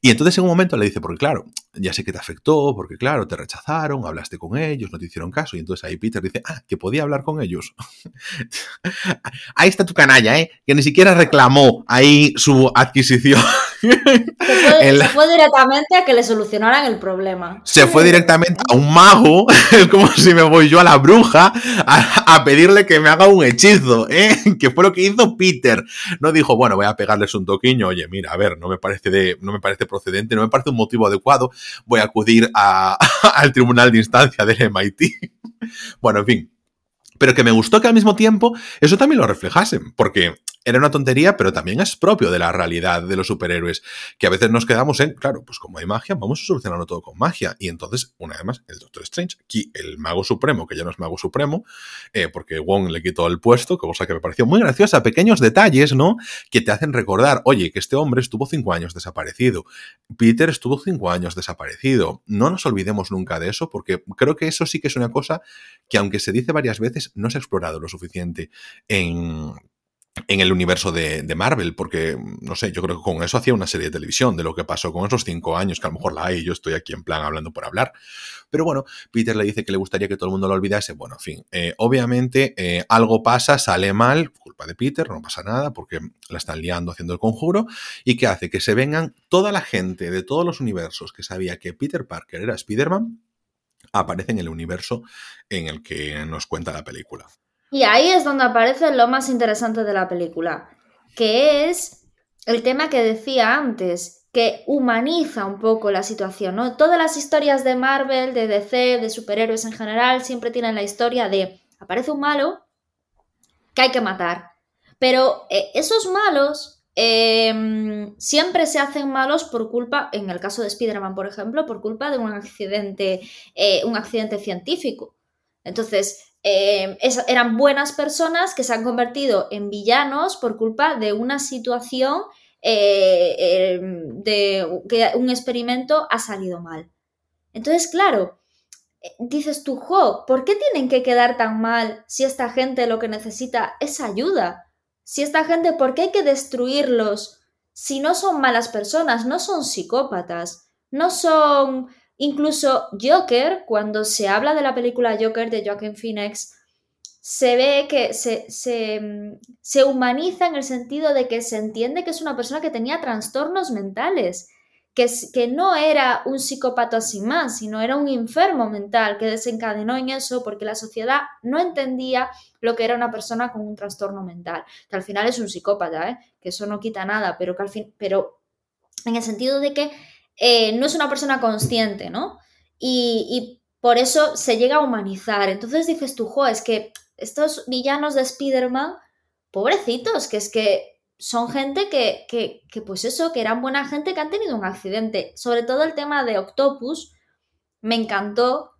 A: Y entonces en un momento le dice, porque claro, ya sé que te afectó, porque claro, te rechazaron, hablaste con ellos, no te hicieron caso. Y entonces ahí Peter dice, ah, que podía hablar con ellos. <laughs> ahí está tu canalla, ¿eh? Que ni siquiera reclamó ahí su adquisición <laughs> <laughs>
B: Se fue, directamente a que le solucionaran el problema.
A: Se fue directamente a un mago, <laughs> como si me voy yo a la bruja a, pedirle que me haga un hechizo, ¿eh? <laughs> que fue lo que hizo Peter. No dijo, bueno, voy a pegarles un toquiño, oye, mira, a ver, no me parece, de, no me parece procedente, no me parece un motivo adecuado, voy a acudir al tribunal de instancia del MIT. bueno, en fin, pero que me gustó que al mismo tiempo eso también lo reflejasen, porque era una tontería, pero también es propio de la realidad de los superhéroes, que a veces nos quedamos en, claro, pues como hay magia, vamos a solucionarlo todo con magia. Y entonces, una vez más, el Doctor Strange, aquí el mago supremo, que ya no es mago supremo, eh, porque Wong le quitó el puesto, cosa que me pareció muy graciosa, pequeños detalles, ¿no? Que te hacen recordar, oye, que este hombre estuvo cinco años desaparecido, Peter estuvo cinco años desaparecido. No nos olvidemos nunca de eso, porque creo que eso sí que es una cosa que, aunque se dice varias veces, no se ha explorado lo suficiente en en el universo de, Marvel, porque, no sé, yo creo que con eso hacía una serie de televisión de lo que pasó con esos cinco años, que a lo mejor la hay, y yo estoy aquí en plan hablando por hablar. Pero bueno, Peter le dice que le gustaría que todo el mundo lo olvidase. Bueno, en fin, eh, obviamente eh, algo pasa, sale mal, culpa de Peter, no pasa nada, porque la están liando haciendo el conjuro, y que hace que se vengan toda la gente de todos los universos que sabía que Peter Parker era Spider-Man, aparece en el universo en el que nos cuenta la película.
B: Y ahí es donde aparece lo más interesante de la película, que es el tema que decía antes, que humaniza un poco la situación, ¿no? Todas las historias de Marvel, de DC, de superhéroes en general, siempre tienen la historia de aparece un malo que hay que matar. Pero eh, esos malos em, siempre se hacen malos por culpa, en el caso de Spider-Man, por ejemplo, por culpa de un accidente, eh, un accidente científico. Entonces, eh, eran buenas personas que se han convertido en villanos por culpa de una situación eh, em, de que un experimento ha salido mal. Entonces, claro, eh, dices tú, ¿por qué tienen que quedar tan mal si esta gente lo que necesita es ayuda? Si esta gente, ¿por qué hay que destruirlos si no son malas personas, no son psicópatas, no son Incluso Joker, cuando se habla de la película Joker de Joaquin Phoenix, se ve que se, se, humaniza en el sentido de que se entiende que es una persona que tenía trastornos mentales, que, que no era un psicópata sin más, sino era un enfermo mental que desencadenó en eso porque la sociedad no entendía lo que era una persona con un trastorno mental. Que al final es un psicópata, ¿eh? que eso no quita nada, pero que al fin, pero en el sentido de que eh, no es una persona consciente, ¿no? Y, por eso se llega a humanizar. Entonces dices tú, jo, es que estos villanos de Spider-Man, pobrecitos, que es que son gente que, que, que, pues eso, que eran buena gente que han tenido un accidente. Sobre todo el tema de Octopus me encantó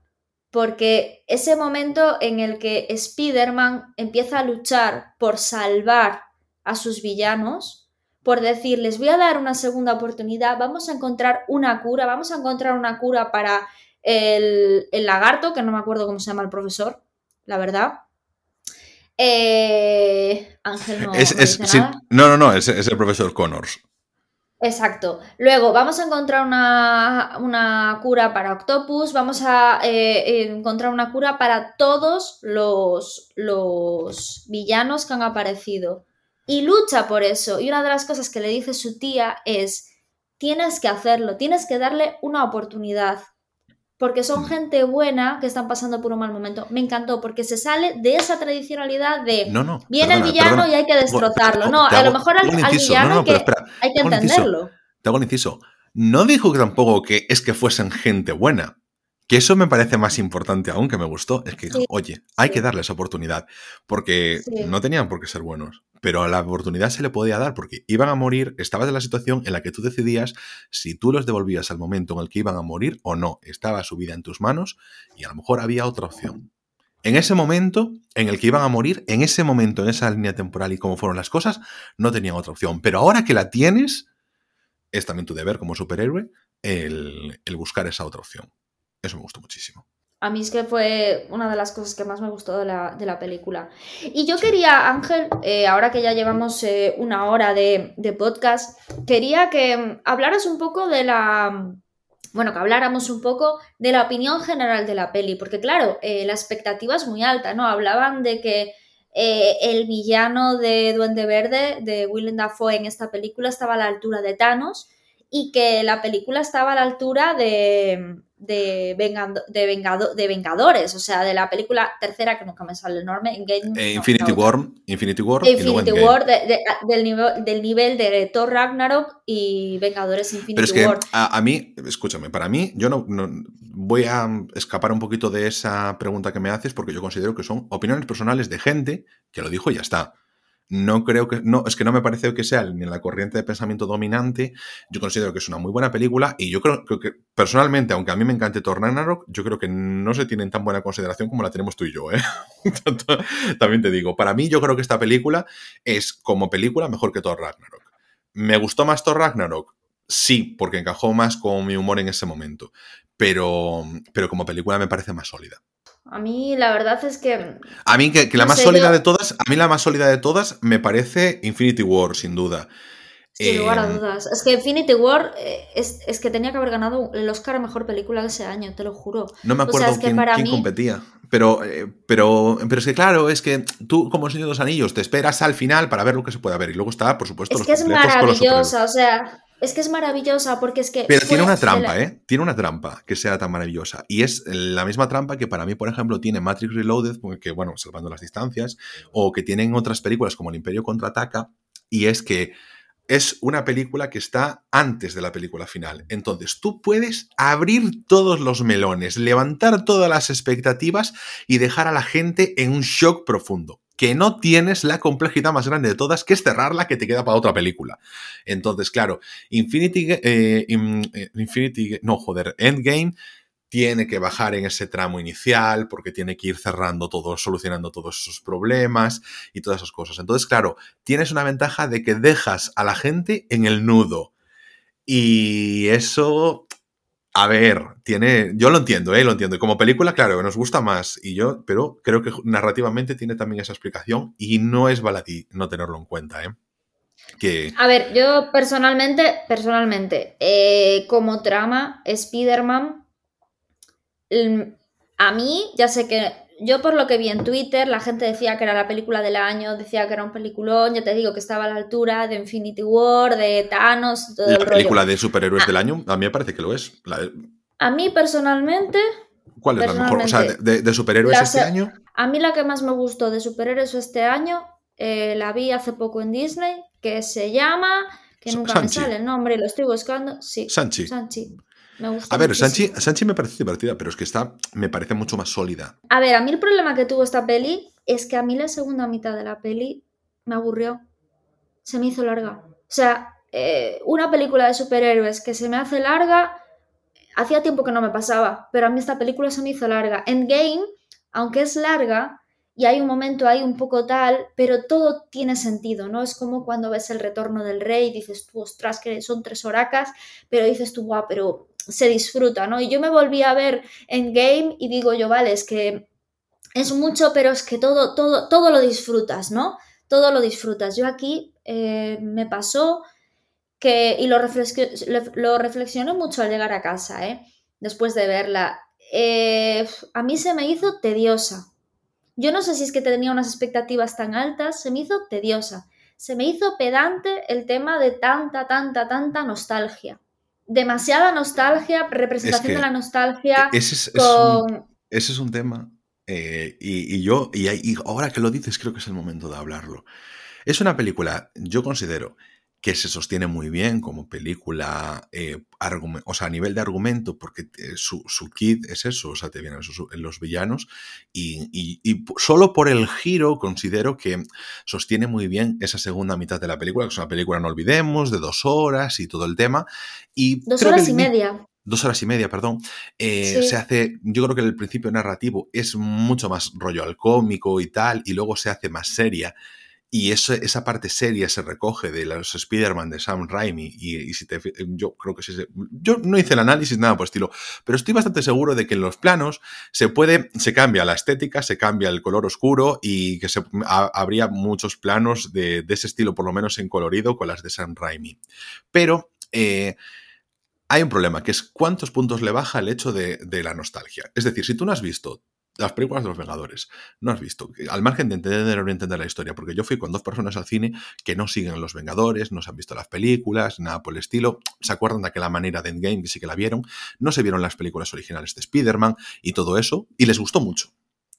B: porque ese momento en el que Spider-Man empieza a luchar por salvar a sus villanos, por decir, les voy a dar una segunda oportunidad, vamos a encontrar una cura, vamos a encontrar una cura para el, lagarto, que no me acuerdo cómo se llama el profesor, la verdad. Eh, Ángel no,
A: no, no, no, es, el profesor Connors.
B: Exacto. Luego vamos a encontrar una, cura para Octopus, vamos a eh, encontrar una cura para todos los, los villanos que han aparecido y lucha por eso. Y una de las cosas que le dice su tía es, tienes que hacerlo, tienes que darle una oportunidad. Porque son mm. gente buena que están pasando por un mal momento. Me encantó, porque se sale de esa tradicionalidad de
A: no, no,
B: viene el villano y hay que destrozarlo. No, a lo mejor al, villano hay, que, hay que entenderlo.
A: Te hago un inciso. No dijo que tampoco que es que fuesen gente buena. Que eso me parece más importante aún, que me gustó. Es que, oye, hay que darles oportunidad. Porque no tenían por qué ser buenos pero a la oportunidad se le podía dar porque iban a morir, estabas en la situación en la que tú decidías si tú los devolvías al momento en el que iban a morir o no. Estaba su vida en tus manos y a lo mejor había otra opción. En ese momento en el que iban a morir, en ese momento, en esa línea temporal y cómo fueron las cosas, no tenían otra opción. Pero ahora que la tienes, es también tu deber como superhéroe el, el buscar esa otra opción. Eso me gustó muchísimo.
B: A mí es que fue una de las cosas que más me gustó de la, película. Y yo quería, Ángel, eh, ahora que ya llevamos eh, una hora de, podcast, quería que mm, hablaras un poco de la... Mm, bueno, que habláramos un poco de la opinión general de la peli, porque claro, eh, la expectativa es muy alta, ¿no? Hablaban de que el villano de Duende Verde, de Willem Dafoe en esta película, estaba a la altura de Thanos y que la película estaba a la altura de, de, de, de, Vengadores, o sea, de la película tercera, que nunca me sale el nombre,
A: eh, Infinity, War, Infinity War.
B: Infinity War, del, nivel, del nivel de Thor Ragnarok y Vengadores Infinity
A: Pero es que A, mí, escúchame, para mí, yo no, voy a escapar un poquito de esa pregunta que me haces porque yo considero que son opiniones personales de gente que lo dijo y ya está no creo que, no, es que no me parece que sea ni la corriente de pensamiento dominante. Yo considero que es una muy buena película y yo creo, que personalmente, aunque a mí me encante Thor Ragnarok, yo creo que no se tiene en tan buena consideración como la tenemos tú y yo, ¿eh? <laughs> También te digo, para mí yo creo que esta película es como película mejor que Thor Ragnarok. ¿Me gustó más Thor Ragnarok? Sí, porque encajó más con mi humor en ese momento, pero, pero como película me parece más sólida.
B: A mí la verdad es que...
A: A mí que, la más sólida de todas, a mí la más sólida de todas me parece Infinity War, sin duda.
B: Sin lugar a em, dudas. Es que Infinity War eh, es, que tenía que haber ganado el Oscar a Mejor Película ese año, te lo juro.
A: No me acuerdo quién, competía. Pero, eh, pero, pero es que claro, es que tú como Señor de los Anillos te esperas al final para ver lo que se puede ver. Y luego está, por supuesto,
B: es que es maravillosa, o sea, es que es maravillosa porque es que...
A: Pero tiene una trampa, ¿eh? Tiene una trampa que sea tan maravillosa. Y es la misma trampa que para mí, por ejemplo, tiene Matrix Reloaded, que, bueno, salvando las distancias, o que tienen otras películas como El Imperio Contraataca, y es que es una película que está antes de la película final. Entonces, tú puedes abrir todos los melones, levantar todas las expectativas y dejar a la gente en un shock profundo que no tienes la complejidad más grande de todas, que es cerrarla que te queda para otra película. Entonces, claro, Infinity, eh, eh, Infinity, no, joder, Endgame tiene que bajar en ese tramo inicial porque tiene que ir cerrando todo, solucionando todos esos problemas y todas esas cosas. Entonces, claro, tienes una ventaja de que dejas a la gente en el nudo. Y eso a ver, tiene. Yo lo entiendo, ¿eh? Lo entiendo. como película, claro, nos gusta más. Y yo, pero creo que narrativamente tiene también esa explicación. Y no es baladí no tenerlo en cuenta, ¿eh?
B: A ver, yo personalmente, personalmente, eh, como trama, Spider-Man. Mm, a mí, ya sé que yo por lo que vi en Twitter, la gente decía que era la película del año, decía que era un peliculón, ya te digo que estaba a la altura de Infinity War, de Thanos,
A: todo La película de superhéroes ah. del año, a mí me parece que lo es.
B: A mí personalmente...
A: ¿Cuál es la mejor? O sea, de, superhéroes este año.
B: A mí la que más me gustó de superhéroes este año, eh, la vi hace poco en Disney, que se llama... Que nunca me sale el nombre, lo estoy buscando. Sí,
A: Sanchi.
B: Sanchi
A: a ver, Sanchi, me parece divertida, pero es que está, me parece mucho más sólida.
B: A ver, a mí el problema que tuvo esta peli es que a mí la segunda mitad de la peli me aburrió. Se me hizo larga. O sea, eh, una película de superhéroes que se me hace larga, hacía tiempo que no me pasaba, pero a mí esta película se me hizo larga. Endgame, aunque es larga, y hay un momento ahí un poco tal, pero todo tiene sentido, ¿no? Es como cuando ves el retorno del rey y dices tú, ostras, que son tres horacas, pero dices tú, guau, pero se disfruta, ¿no? Y yo me volví a ver en game y digo yo, vale, es que es mucho, pero es que todo, todo, todo lo disfrutas, ¿no? Todo lo disfrutas. Yo aquí eh, me pasó que, y lo, reflexioné mucho al llegar a casa, ¿eh? Después de verla. Eh, a mí se me hizo tediosa. Yo no sé si es que tenía unas expectativas tan altas, se me hizo tediosa. Se me hizo pedante el tema de tanta, tanta, tanta nostalgia demasiada nostalgia, representación de la nostalgia.
A: Ese es, un, tema. Eh, y, yo, y, ahora que lo dices, creo que es el momento de hablarlo. Es una película, yo considero, que se sostiene muy bien como película, eh, o sea, a nivel de argumento, porque su, su, kit es eso, o sea, te vienen los villanos, y, solo por el giro considero que sostiene muy bien esa segunda mitad de la película, que es una película, no olvidemos, de dos horas y todo el tema. Y
B: dos horas y media
A: dos horas y media, perdón, eh, se hace, yo creo que el principio narrativo es mucho más rollo al cómico y tal, y luego se hace más seria. Y esa parte seria se recoge de los Spider-Man de Sam Raimi. Y, si te, yo creo que sí. Yo no hice el análisis, nada por estilo. Pero estoy bastante seguro de que en los planos se puede. Se cambia la estética, se cambia el color oscuro y que se, habría muchos planos de, ese estilo, por lo menos en colorido, con las de Sam Raimi. Pero. Eh, hay un problema, que es cuántos puntos le baja el hecho de, de la nostalgia. Es decir, si tú no has visto las películas de los Vengadores. No has visto. Al margen de entender o no entender la historia, porque yo fui con dos personas al cine que no siguen los Vengadores, no se han visto las películas, nada por el estilo. Se acuerdan de aquella manera de Endgame, sí que la vieron. No se vieron las películas originales de Spider-Man y todo eso. Y les gustó mucho.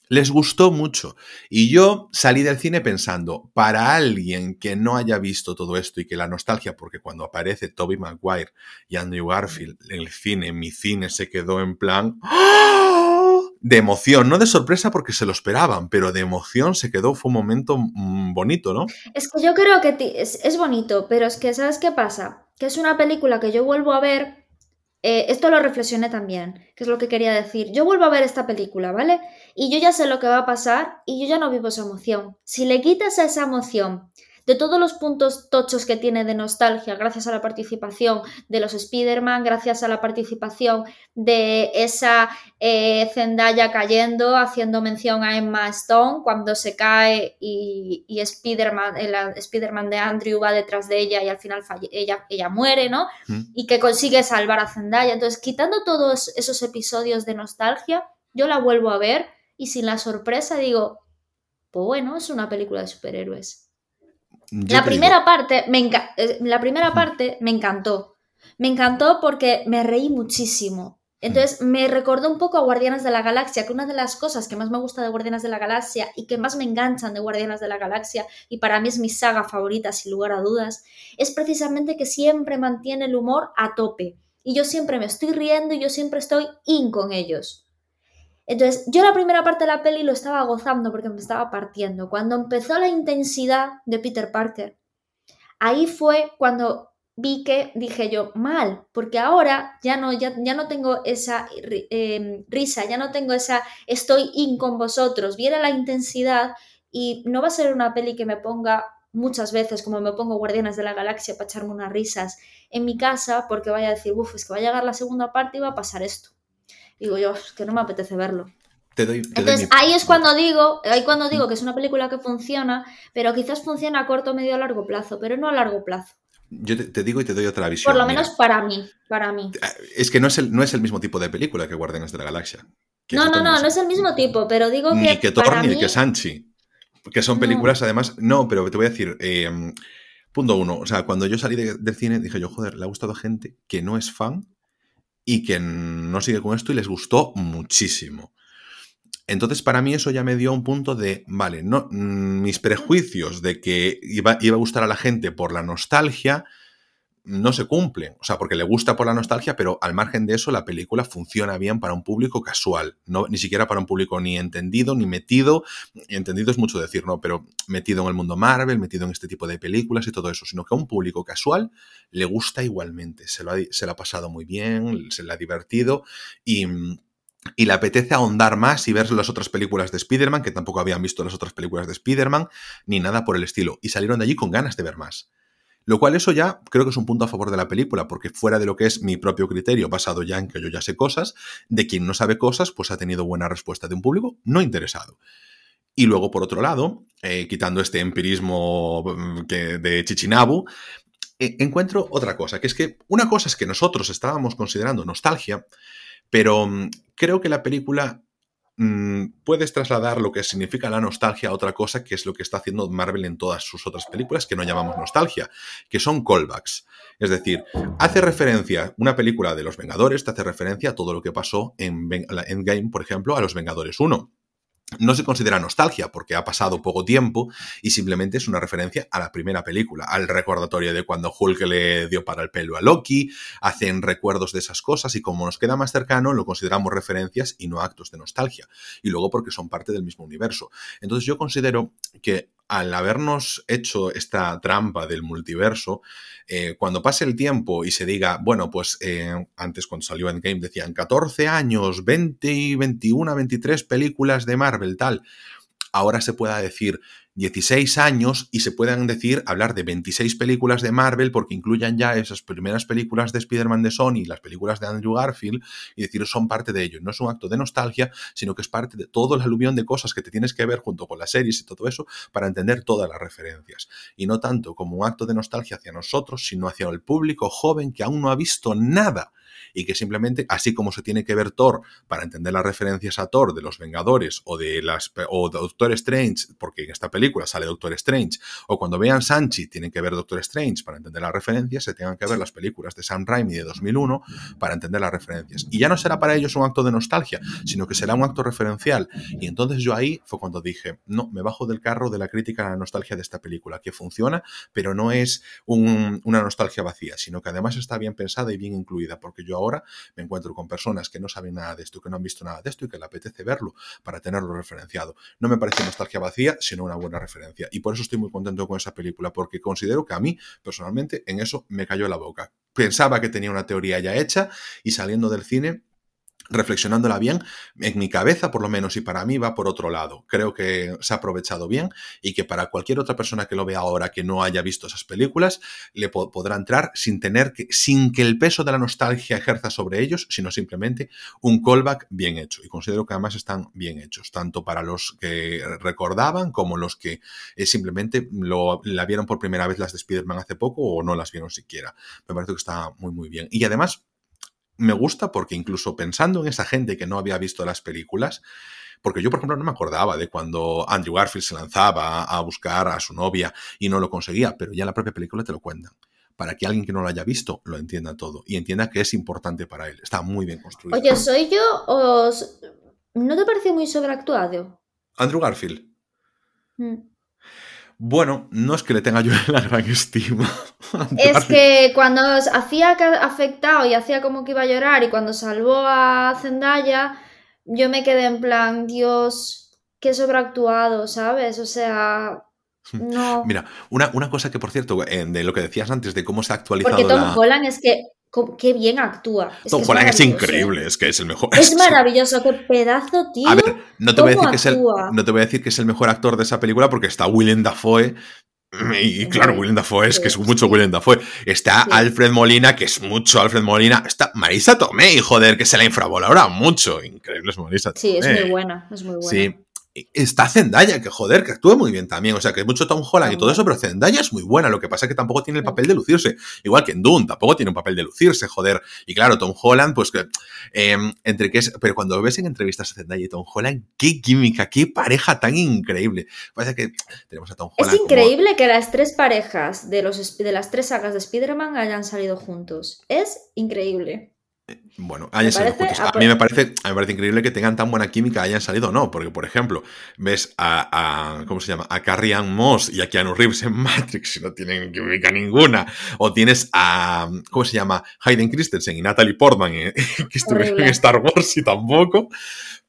A: Les gustó mucho. Y yo salí del cine pensando, para alguien que no haya visto todo esto y que la nostalgia, porque cuando aparece Toby Maguire y Andrew Garfield en el cine, mi cine se quedó en plan ¡Ah! De emoción, no de sorpresa porque se lo esperaban, pero de emoción se quedó, fue un momento mm, bonito, ¿no?
B: Es que yo creo que es, es bonito, pero es que, ¿sabes qué pasa? Que es una película que yo vuelvo a ver eh, esto lo reflexioné también, que es lo que quería decir. Yo vuelvo a ver esta película, ¿vale? Y yo ya sé lo que va a pasar y yo ya no vivo esa emoción. Si le quitas esa emoción de todos los puntos tochos que tiene de nostalgia, gracias a la participación de los Spider-Man, gracias a la participación de esa eh, Zendaya cayendo, haciendo mención a Emma Stone cuando se cae y, y Spider-Man, el Spider de Andrew va detrás de ella y al final ella, ella muere, ¿no? Mm. Y que consigue salvar a Zendaya. Entonces, quitando todos esos episodios de nostalgia, yo la vuelvo a ver y sin la sorpresa digo, pues bueno, es una película de superhéroes la primera, parte me eh, la primera parte me encantó. Me encantó porque me reí muchísimo. Entonces me recordó un poco a Guardianes de la Galaxia, que una de las cosas que más me gusta de Guardianes de la Galaxia y que más me enganchan de Guardianes de la Galaxia, y para mí es mi saga favorita sin lugar a dudas, es precisamente que siempre mantiene el humor a tope. Y yo siempre me estoy riendo y yo siempre estoy in con ellos. Entonces, yo la primera parte de la peli lo estaba gozando porque me estaba partiendo. Cuando empezó la intensidad de Peter Parker, ahí fue cuando vi que dije yo, mal, porque ahora ya no, ya, ya no tengo esa em, risa, ya no tengo esa estoy in con vosotros. Viera la intensidad y no va a ser una peli que me ponga muchas veces, como me pongo Guardianes de la Galaxia para echarme unas risas en mi casa, porque vaya a decir, uff, es que va a llegar la segunda parte y va a pasar esto digo yo, es que no me apetece verlo. Entonces ahí es cuando digo, ahí cuando digo que es una película que funciona, pero quizás funciona a corto, medio, a largo plazo, pero no a largo plazo.
A: Yo te, digo y te doy otra visión.
B: Por lo menos para mí, para mí.
A: Eh, es que no es el, no es el mismo tipo de película que Guardianes de la Galaxia.
B: No, no, no, no es el mismo tipo, pero digo que.
A: Ni que Thor ni que Sanchi. Que son películas, además. No, pero te voy a decir. Eh, punto uno. O sea, cuando yo salí del cine dije yo, joder, le ha gustado a gente que no es fan y que no sigue con esto y les gustó muchísimo. Entonces, para mí eso ya me dio un punto de, vale, no, mm, mis prejuicios de que iba, iba, a gustar a la gente por la nostalgia, no se cumplen. O sea, porque le gusta por la nostalgia, pero al margen de eso, la película funciona bien para un público casual. No, ni siquiera para un público ni entendido, ni metido. Entendido es mucho decir, ¿no? Pero metido en el mundo Marvel, metido en este tipo de películas y todo eso. Sino que a un público casual le gusta igualmente. Se lo ha, pasado muy bien, se le ha divertido y y le apetece ahondar más y ver las otras películas de Spider-Man, que tampoco habían visto las otras películas de Spider-Man, ni nada por el estilo. Y salieron de allí con ganas de ver más. Lo cual eso ya creo que es un punto a favor de la película, porque fuera de lo que es mi propio criterio, basado ya en que yo ya sé cosas, de quien no sabe cosas, pues ha tenido buena respuesta de un público no interesado. Y luego, por otro lado, eh, quitando este empirismo mm, de Chichinabu, eh, encuentro otra cosa, que es que una cosa es que nosotros estábamos considerando nostalgia, pero mm, creo que la película Mm, puedes trasladar lo que significa la nostalgia a otra cosa, que es lo que está haciendo Marvel en todas sus otras películas, que no llamamos nostalgia, que son callbacks. Es decir, hace referencia, una película de los Vengadores te hace referencia a todo lo que pasó en Endgame, por ejemplo, a los Vengadores 1 no se considera nostalgia porque ha pasado poco tiempo y simplemente es una referencia a la primera película, al recordatorio de cuando Hulk le dio para el pelo a Loki, hacen recuerdos de esas cosas y como nos queda más cercano lo consideramos referencias y no actos de nostalgia. Y luego porque son parte del mismo universo. Entonces yo considero que al habernos hecho esta trampa del multiverso, eh, cuando pase el tiempo y se diga, bueno, pues eh, antes cuando salió Endgame decían 14 años, 20 y 21, 23 películas de Marvel, tal, ahora se pueda decir, 16 años y se puedan decir, hablar de 26 películas de Marvel porque incluyan ya esas primeras películas de Spider-Man de Sony, las películas de Andrew Garfield y decir, son parte de ello. No es un acto de nostalgia, sino que es parte de todo el aluvión de cosas que te tienes que ver junto con las series y todo eso para entender todas las referencias. Y no tanto como un acto de nostalgia hacia nosotros, sino hacia el público joven que aún no ha visto nada y que simplemente, así como se tiene que ver Thor para entender las referencias a Thor de los Vengadores o de las o Doctor Strange, porque en esta película sale Doctor Strange, o cuando vean Sanchi tienen que ver Doctor Strange para entender las referencias, se tengan que ver las películas de Sam Raimi de 2001 para entender las referencias. Y ya no será para ellos un acto de nostalgia, sino que será un acto referencial. Y entonces yo ahí fue cuando dije, no, me bajo del carro de la crítica a la nostalgia de esta película, que funciona, pero no es una nostalgia vacía, sino que además está bien pensada y bien incluida, porque yo ahora me encuentro con personas que no saben nada de esto, que no han visto nada de esto y que le apetece verlo para tenerlo referenciado. No me parece nostalgia vacía, sino una buena referencia. Y por eso estoy muy contento con esa película, porque considero que a mí, personalmente, en eso me cayó la boca. Pensaba que tenía una teoría ya hecha y saliendo del cine reflexionándola bien, en mi cabeza por lo menos y para mí va por otro lado. Creo que se ha aprovechado bien y que para cualquier otra persona que lo vea ahora que no haya visto esas películas, le podrá entrar sin tener que, sin que el peso de la nostalgia ejerza sobre ellos, sino simplemente un callback bien hecho. Y considero que además están bien hechos, tanto para los que recordaban como los que eh, simplemente lo, la vieron por primera vez las de Spider-Man hace poco o no las vieron siquiera. Me parece que está muy muy bien. Y además, me gusta porque incluso pensando en esa gente que no había visto las películas, porque yo, por ejemplo, no me acordaba de cuando Andrew Garfield se lanzaba a buscar a su novia y no lo conseguía, pero ya en la propia película te lo cuentan. Para que alguien que no lo haya visto lo entienda todo y entienda que es importante para él. Está muy bien construido.
B: Oye, ¿soy yo o no te parece muy sobreactuado?
A: Andrew Garfield. Mm. Bueno, no es que le tenga yo <laughs> la gran estima.
B: Es que cuando hacía afectado y hacía como que iba a llorar y cuando salvó a Zendaya, yo me quedé en plan, Dios, qué sobreactuado, ¿sabes? O sea, no.
A: Mira, una, una cosa que por cierto, de lo que decías antes, de cómo se ha actualizado.
B: Porque Tom Holland es que qué bien actúa.
A: Tom Holland es, increíble, es que es el mejor.
B: Es <laughs> maravilloso, qué pedazo, tío.
A: A ver, no te, voy a decir que es el, no te voy a decir que es el mejor actor de esa película porque está Willem Dafoe. Y claro, Willem Dafoe es que es mucho Willem Dafoe. Está Alfred Molina, que es mucho Alfred Molina. Está Marisa Tomei, joder, que se la infravalora mucho. Increíble es Marisa
B: Sí, es muy buena, es muy buena. Sí,
A: está Zendaya, que joder, que actúa muy bien también. O sea, que es mucho Tom Holland y todo eso, pero Zendaya es muy buena. Lo que pasa es que tampoco tiene el papel de lucirse. Igual que en Dune, tampoco tiene un papel de lucirse, joder. Y claro, Tom Holland, pues que. Em, entre que es. Pero cuando lo ves en entrevistas a Zendaya y Tom Holland, qué química, qué pareja tan increíble. Pasa que tenemos a Tom
B: Holland. Es increíble que las tres parejas de, los, de las tres sagas de Spider-Man hayan salido juntos. Es increíble.
A: Bueno, hayan salido juntos. A mí me parece, me parece increíble que tengan tan buena química, hayan salido o no, porque por ejemplo, ves a, ¿cómo se llama? A Carrie Ann Moss y a Keanu Reeves en Matrix y no tienen química ninguna. O tienes a, ¿cómo se llama? Hayden Christensen y Natalie Portman eh, <laughs> que estuvieron en Star Wars y tampoco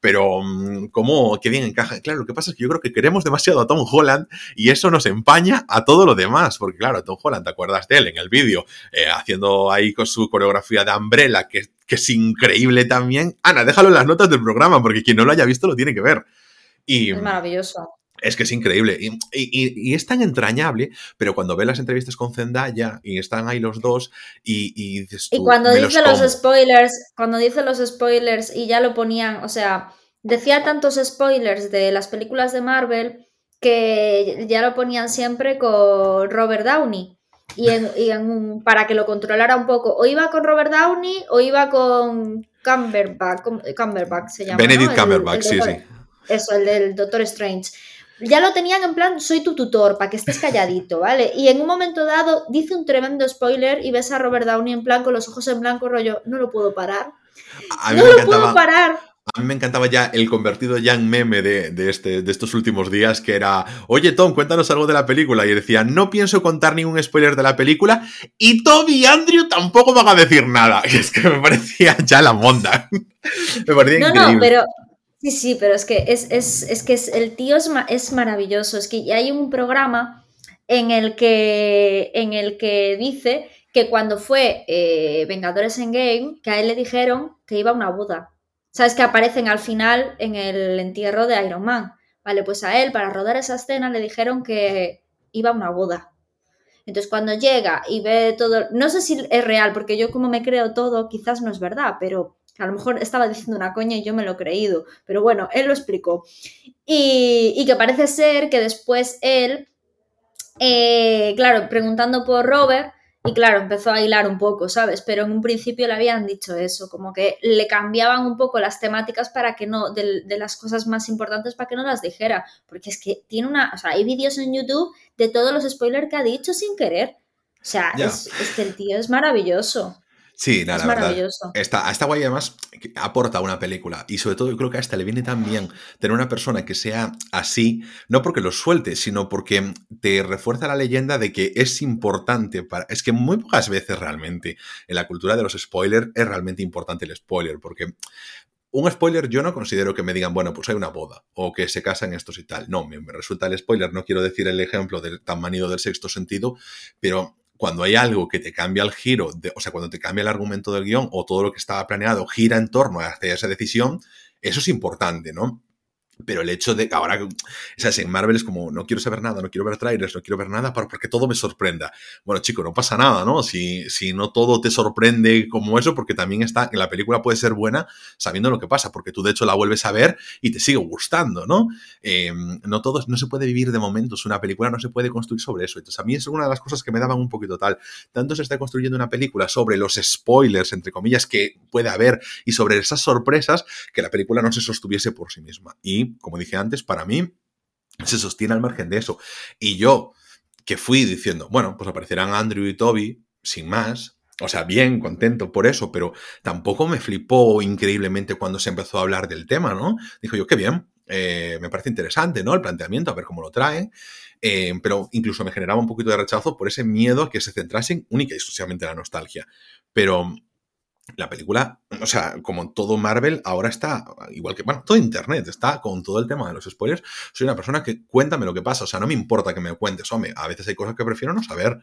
A: pero mm, ¿cómo, qué bien encaja? Claro, lo que pasa es que yo creo que queremos demasiado a Tom Holland y eso nos empaña a todo lo demás, porque claro, Tom Holland, ¿te acuerdas de él en el vídeo? Eh, haciendo ahí con su coreografía de Umbrella, que, que es increíble también. Ana, déjalo en las notas del programa, porque quien no lo haya visto lo tiene que ver. Y,
B: es maravilloso.
A: Es que es increíble y, es tan entrañable, pero cuando ves las entrevistas con Zendaya y están ahí los dos y, y dices
B: Y cuando dice los, spoilers, cuando dice los spoilers y ya lo ponían, o sea, decía tantos spoilers de las películas de Marvel que ya lo ponían siempre con Robert Downey. Y, en, para que lo controlara un poco, o iba con Robert Downey o iba con Cumberbatch, Cumberbatch se llama.
A: Benedict Cumberbatch, sí, sí.
B: Eso, el del Doctor Strange ya lo tenían en plan, soy tu tutor, para que estés calladito, ¿vale? Y en un momento dado dice un tremendo spoiler y ves a Robert Downey en plan con los ojos en blanco, rollo, no lo puedo parar. no lo puedo parar.
A: A mí me encantaba ya el convertido ya en meme de, este, de estos últimos días, que era, oye Tom, cuéntanos algo de la película. Y decía, no pienso contar ningún spoiler de la película, y Toby y Andrew tampoco van a decir nada. <laughs> Y es que me parecía ya la monda. <laughs> me parecía no, increíble.
B: No, pero Sí, sí, pero es que es, que es, el tío es, es, maravilloso. Es que hay un programa en el que, en el que dice que cuando fue eh, Vengadores en Game, que a él le dijeron que iba a una boda. ¿Sabes? Que aparecen al final en el entierro de Iron Man. Vale, pues a él para rodar esa escena le dijeron que iba a una boda. Entonces cuando llega y ve todo, no sé si es real, porque yo como me creo todo, quizás no es verdad, pero a lo mejor estaba diciendo una coña y yo me lo he creído, pero bueno, él lo explicó. Y, que parece ser que después él, eh, claro, preguntando por Robert, y claro, empezó a hilar un poco, ¿sabes? Pero en un principio le habían dicho eso, como que le cambiaban un poco las temáticas para que no, de, las cosas más importantes para que no las dijera. Porque es que tiene una, o sea, hay vídeos en YouTube de todos los spoilers que ha dicho sin querer. O sea, es, es, que el tío es maravilloso.
A: Sí, nada, la verdad. Está, está guay además aporta una película y sobre todo yo creo que a esta le viene tan bien tener una persona que sea así, no porque lo suelte, sino porque te refuerza la leyenda de que es importante para... Es que muy pocas veces realmente en la cultura de los spoilers es realmente importante el spoiler, porque un spoiler yo no considero que me digan, bueno, pues hay una boda o que se casan estos y tal. No, me, me resulta el spoiler, no quiero decir el ejemplo del tan manido del sexto sentido, pero cuando hay algo que te cambia el giro, o sea, cuando te cambia el argumento del guion o todo lo que estaba planeado gira en torno a hacer esa decisión, eso es importante, ¿no? Pero el hecho de que ahora, sea, en Marvel es como, no quiero saber nada, no quiero ver trailers, no quiero ver nada porque todo me sorprenda. Bueno, chico, no pasa nada, ¿no? Si, si no todo te sorprende como eso, porque también está, la película puede ser buena sabiendo lo que pasa, porque tú de hecho la vuelves a ver y te sigue gustando, ¿no? Eh, no todo, no se puede vivir de momentos, una película no se puede construir sobre eso. Entonces, a mí es una de las cosas que me daban un poquito tal. Tanto se está construyendo una película sobre los spoilers, entre comillas, que puede haber y sobre esas sorpresas, que la película no se sostuviese por sí misma. Y como dije antes, para mí se sostiene al margen de eso. Y yo, que fui diciendo, bueno, pues aparecerán Andrew y Toby, sin más, o sea, bien, contento por eso, pero tampoco me flipó increíblemente cuando se empezó a hablar del tema, ¿no? Dijo yo, qué bien, eh, me parece interesante, ¿no? El planteamiento, a ver cómo lo traen, eh, pero incluso me generaba un poquito de rechazo por ese miedo a que se centrasen única y exclusivamente en la nostalgia. Pero la película, o sea, como todo Marvel, ahora está, igual que, bueno, todo Internet está con todo el tema de los spoilers. Soy una persona que cuéntame lo que pasa, o sea, no me importa que me cuentes, hombre, a veces hay cosas que prefiero no saber,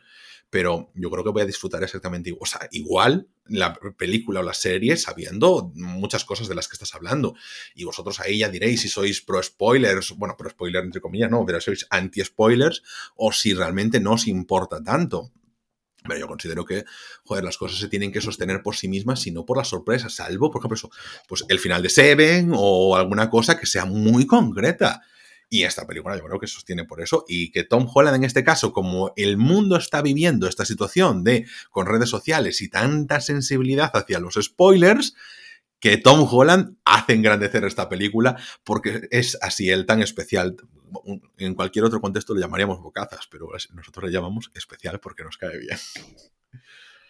A: pero yo creo que voy a disfrutar exactamente igual, o sea, igual la película o la serie sabiendo muchas cosas de las que estás hablando. Y vosotros ahí ya diréis si sois pro spoilers, bueno, pro spoiler entre comillas, no, pero sois anti spoilers o si realmente no os importa tanto. Pero yo considero que, joder, las cosas se tienen que sostener por sí mismas y no por las sorpresas, salvo, por ejemplo, pues el final de Seven o alguna cosa que sea muy concreta. Y esta película yo creo que sostiene por eso y que Tom Holland en este caso, como el mundo está viviendo esta situación de con redes sociales y tanta sensibilidad hacia los spoilers, que Tom Holland hace engrandecer esta película porque es así él tan especial. En cualquier otro contexto le llamaríamos bocazas, pero nosotros le llamamos especial porque nos cae bien.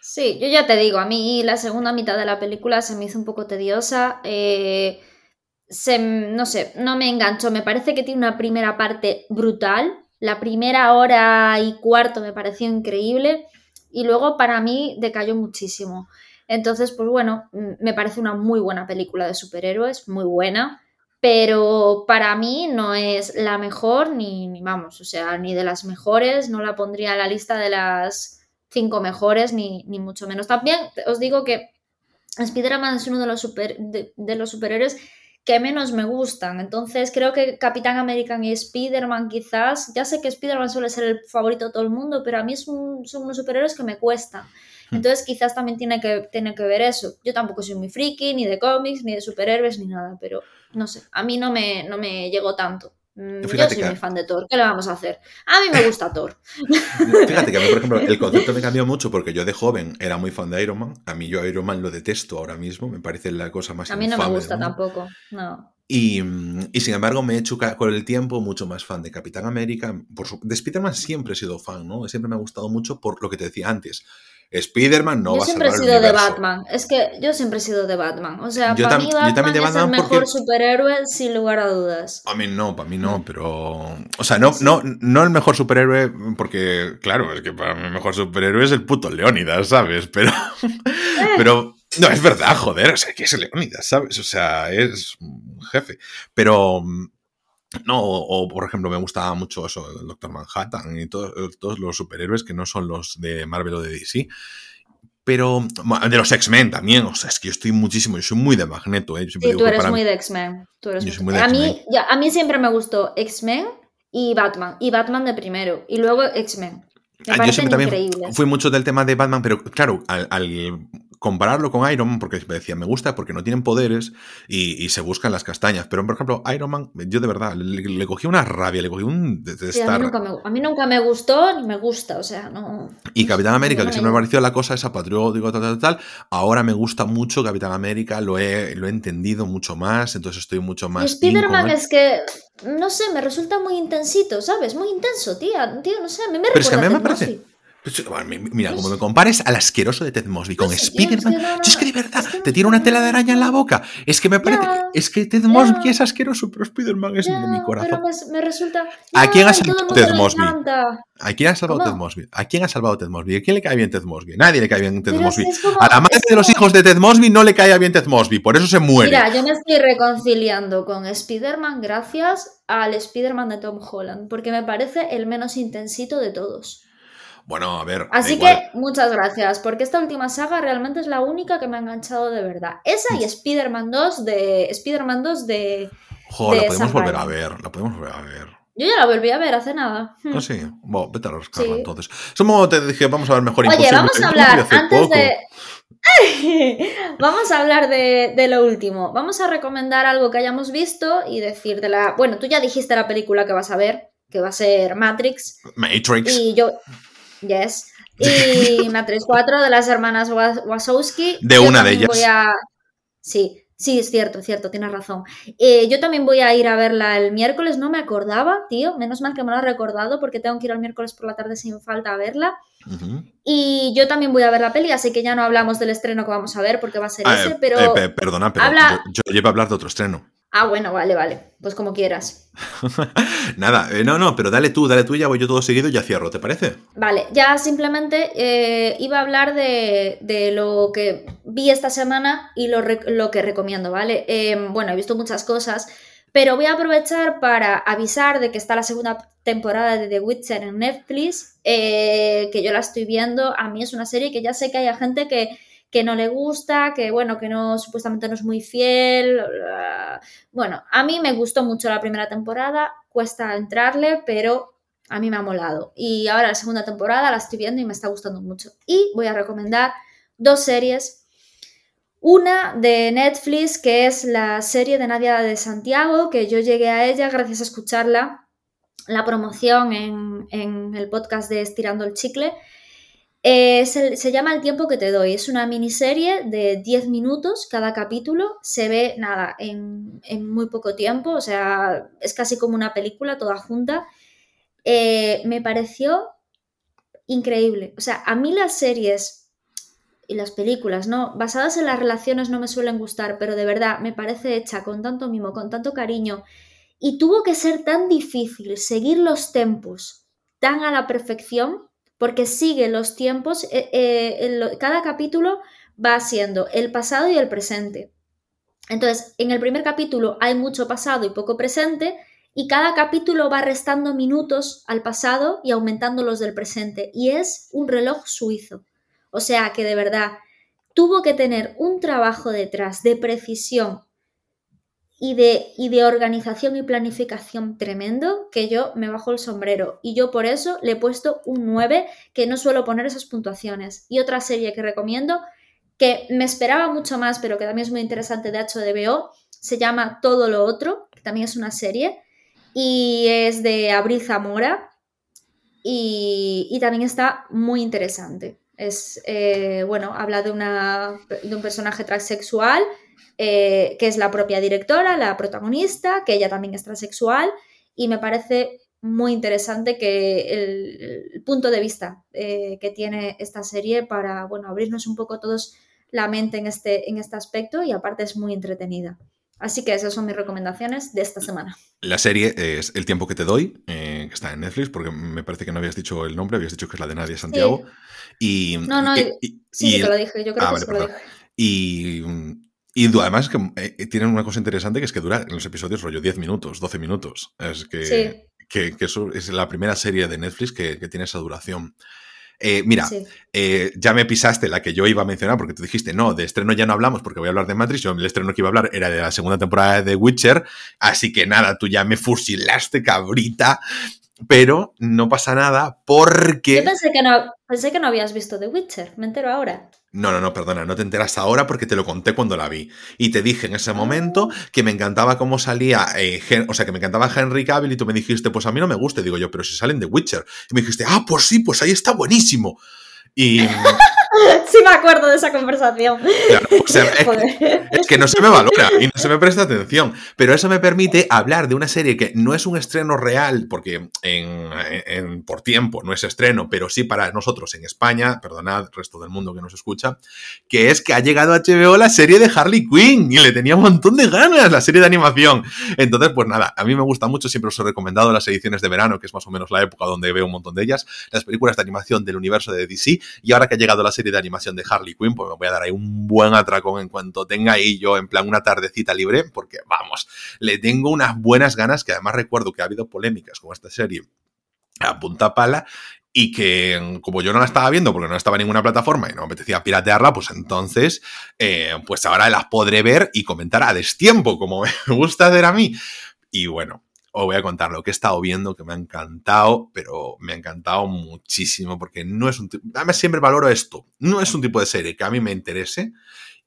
B: Sí, yo ya te digo, a mí la segunda mitad de la película se me hizo un poco tediosa. Eh, no sé, no me enganchó. Me parece que tiene una primera parte brutal. La primera hora y cuarto me pareció increíble. Y luego para mí decayó muchísimo. Entonces, pues bueno, mm, me parece una muy buena película de superhéroes, muy buena, pero para mí no es la mejor ni, vamos, o sea, ni de las mejores, no la pondría en la lista de las cinco mejores, ni, ni mucho menos. También os digo que Spider-Man es uno de los, super, de, los superhéroes que menos me gustan. Entonces creo que Capitán América y Spider-Man quizás, ya sé que Spider-Man suele ser el favorito de todo el mundo, pero a mí son unos superhéroes que me cuestan. Hmm. Entonces quizás también tiene que, tiene que ver eso. Yo tampoco soy muy friki, ni de cómics, ni de superhéroes, ni nada, pero no sé, a mí no me, no me llegó tanto. Mm, yo soy muy fan de Thor, ¿qué le vamos a hacer? A mí me gusta Thor. <laughs>
A: Fíjate que a mí, por ejemplo, el concepto me cambió mucho porque yo de joven era muy fan de Iron Man. A mí yo Iron Man lo detesto ahora mismo, me parece la cosa más
B: A mí no me gusta tampoco, no.
A: Y, y, sin embargo me he hecho con el tiempo mucho más fan de Capitán América. Por de Spider-Man siempre he sido fan, ¿no? Siempre me ha gustado mucho por lo que te decía antes. Spider-Man no
B: yo
A: va a
B: siempre he sido de Batman. Es que yo siempre he sido de Batman. O sea, para mí Batman, es el mejor superhéroe sin lugar a dudas.
A: A mí no, para mí no, pero... O sea, no, no, no el mejor superhéroe porque, claro, es que para mí el mejor superhéroe es el puto Leónidas, ¿sabes? Pero... Eh. Pero... No, es verdad, joder, o sea, que es Leónidas, ¿sabes? O sea, es un jefe. Pero no, o, por ejemplo, me gustaba mucho eso, el Doctor Manhattan y todos los superhéroes que no son los de Marvel o de DC. Pero de los X-Men también, o sea, es que yo estoy muchísimo, yo soy muy de Magneto. ¿eh?
B: Sí, tú eres muy de X-Men. A, mí, a mí siempre me gustó X-Men y Batman. Y Batman de primero. Y luego X-Men.
A: Ah, yo siempre también fui mucho del tema de Batman, pero claro, al, compararlo con Iron Man, porque me decía, me gusta porque no tienen poderes y, se buscan las castañas. Pero, por ejemplo, Iron Man, yo de verdad, le, cogí una rabia, le cogí un
B: a, mí nunca me, gustó ni me gusta, o sea, no.
A: Y Capitán América, que siempre me pareció la cosa esa patriótico, tal, tal, tal. Ahora me gusta mucho Capitán América, lo he, lo he entendido mucho más, entonces estoy mucho más.
B: Y Spider-Man es que, no sé, me resulta muy intensito, ¿sabes? Muy intenso, tía. Tío, no sé, a mí me Pero a mí me parece.
A: Mira, como me compares al asqueroso de Ted Mosby con Spider-Man, es que de verdad te tiene una tela de araña en la boca. Es que me parece. Es que Ted Mosby es asqueroso, pero Spider-Man es de mi corazón.
B: Pero me, resulta.
A: ¿A quién ha salvado Ted Mosby? ¿A quién ha salvado Ted Mosby? ¿A quién ha salvado Ted Mosby? ¿A quién le cae bien Ted Mosby? Nadie le cae bien Ted Mosby. A la madre de los hijos de Ted Mosby no le cae bien Ted Mosby, por eso se muere.
B: Mira, yo me estoy reconciliando con Spider-Man gracias al Spider-Man de Tom Holland, porque me parece el menos intensito de todos.
A: Bueno, a ver.
B: Así que muchas gracias, porque esta última saga realmente es la única que me ha enganchado de verdad. Esa y Spider-Man 2 de. Spider-Man 2 de.
A: Joder, la podemos volver a ver, la podemos volver a ver.
B: Yo ya la volví a ver hace nada.
A: Ah, sí. Bueno, vete a rascarla entonces. Somos, te dije, vamos a ver mejor
B: Oye, vamos a hablar antes de. <laughs> vamos a hablar de, de, lo último. Vamos a recomendar algo que hayamos visto y decir de la. Bueno, tú ya dijiste la película que vas a ver, que va a ser Matrix.
A: Matrix.
B: Y yo. Yes. <laughs> Y Matrix 4 de las hermanas Wazowski.
A: De una de ellas.
B: Sí, sí, es cierto, es cierto, tienes razón. Eh, yo también voy a ir a verla el miércoles, no me acordaba, tío. Menos mal que me lo has recordado porque tengo que ir el miércoles por la tarde sin falta a verla. Y yo también voy a ver la peli, así que ya no hablamos del estreno que vamos a ver porque va a ser ah, ese, pero.
A: Eh, perdona, pero yo, yo llevo a hablar de otro estreno.
B: Ah, bueno, vale, vale. Pues como quieras. <laughs>
A: Nada, eh, no, no, pero dale tú, dale tú y ya voy yo todo seguido y ya cierro, ¿te parece?
B: Vale, ya simplemente eh, iba a hablar de, lo que vi esta semana y lo, que recomiendo, ¿vale? Em, bueno, he visto muchas cosas, pero voy a aprovechar para avisar de que está la segunda temporada de The Witcher en Netflix, eh, que yo la estoy viendo. A mí es una serie que ya sé que hay gente que que no le gusta, que bueno, que no supuestamente no es muy fiel. Bueno, a mí me gustó mucho la primera temporada, cuesta entrarle, pero a mí me ha molado. Y ahora la segunda temporada la estoy viendo y me está gustando mucho. Y voy a recomendar dos series. Una de Netflix, que es la serie de Nadia de Santiago, que yo llegué a ella gracias a escucharla, la promoción en, en el podcast de Estirando el Chicle. Eh, se, llama El tiempo que te doy. Es una miniserie de 10 minutos cada capítulo. Se ve, nada, en, muy poco tiempo. O sea, es casi como una película toda junta. Eh, me pareció increíble. O sea, a mí las series y las películas, ¿no? Basadas en las relaciones no me suelen gustar, pero de verdad me parece hecha con tanto mimo, con tanto cariño. Y tuvo que ser tan difícil seguir los tempos tan a la perfección porque sigue los tiempos, eh, eh, cada capítulo va siendo el pasado y el presente. Entonces, en el primer capítulo hay mucho pasado y poco presente, y cada capítulo va restando minutos al pasado y aumentando los del presente, y es un reloj suizo. O sea que de verdad tuvo que tener un trabajo detrás de precisión y de, y de organización y planificación tremendo que yo me bajo el sombrero. Y yo por eso le he puesto un 9, que no suelo poner esas puntuaciones. Y otra serie que recomiendo, que me esperaba mucho más, pero que también es muy interesante de HBO, se llama Todo lo Otro, que también es una serie, y es de Abril Zamora, y, y también está muy interesante. Es, eh, bueno, habla de, una, de un personaje transexual eh, que es la propia directora, la protagonista, que ella también es transexual, y me parece muy interesante que el, punto de vista eh, que tiene esta serie para bueno, abrirnos un poco todos la mente en este, en este aspecto y aparte es muy entretenida. Así que esas son mis recomendaciones de esta semana.
A: La serie es El tiempo que te doy, eh, que está en Netflix, porque me parece que no habías dicho el nombre, habías dicho que es la de Nadia Santiago. Y,
B: no, no, sí, te lo dije, yo creo ah, que lo dije.
A: Y y además que eh, tienen una cosa interesante que es que dura en los episodios rollo 10 minutos, 12 minutos. Es que, que, eso es la primera serie de Netflix que, tiene esa duración. Eh, mira, eh, ya me pisaste la que yo iba a mencionar porque tú dijiste, no, de estreno ya no hablamos porque voy a hablar de Matrix. Yo el estreno que iba a hablar era de la segunda temporada de The Witcher. Así que nada, tú ya me fusilaste, cabrita. Pero no pasa nada porque...
B: Yo pensé que no, pensé que no habías visto The Witcher, me entero ahora.
A: No, no, no, perdona, no te enteras ahora porque te lo conté cuando la vi. Y te dije en ese momento ah. que me encantaba cómo salía, eh, o sea, que me encantaba Henry Cavill y tú me dijiste, pues a mí no me gusta. digo yo, pero si salen de Witcher. Y me dijiste, ah, pues sí, pues ahí está buenísimo. Y... <laughs> <laughs>
B: sí me acuerdo de esa conversación. <laughs>
A: es, que, no se me valora y no se me presta atención. Pero eso me permite hablar de una serie que no es un estreno real, porque en, por tiempo no es estreno, pero sí para nosotros en España, perdonad, resto del mundo que nos escucha, que es que ha llegado a HBO la serie de Harley Quinn y le tenía un montón de ganas, la serie de animación. Entonces, pues nada, a mí me gusta mucho, siempre os he recomendado las ediciones de verano, que es más o menos la época donde veo un montón de ellas, las películas de animación del universo de DC, y ahora que ha llegado la serie de animación de Harley Quinn, pues me voy a dar ahí un buen atracón en cuanto tenga ahí yo en plan una tardecita libre, porque vamos, le tengo unas buenas ganas, que además recuerdo que ha habido polémicas con esta serie a punta pala y que como yo no la estaba viendo porque no estaba en ninguna plataforma y no me apetecía piratearla, pues entonces, eh, pues ahora las podré ver y comentar a destiempo, como <laughs> me gusta hacer a mí. Y bueno, os voy a contar lo que he estado viendo, que me ha encantado, pero me ha encantado muchísimo, porque no es un tipo, además siempre valoro esto, no es un tipo de serie que a mí me interese,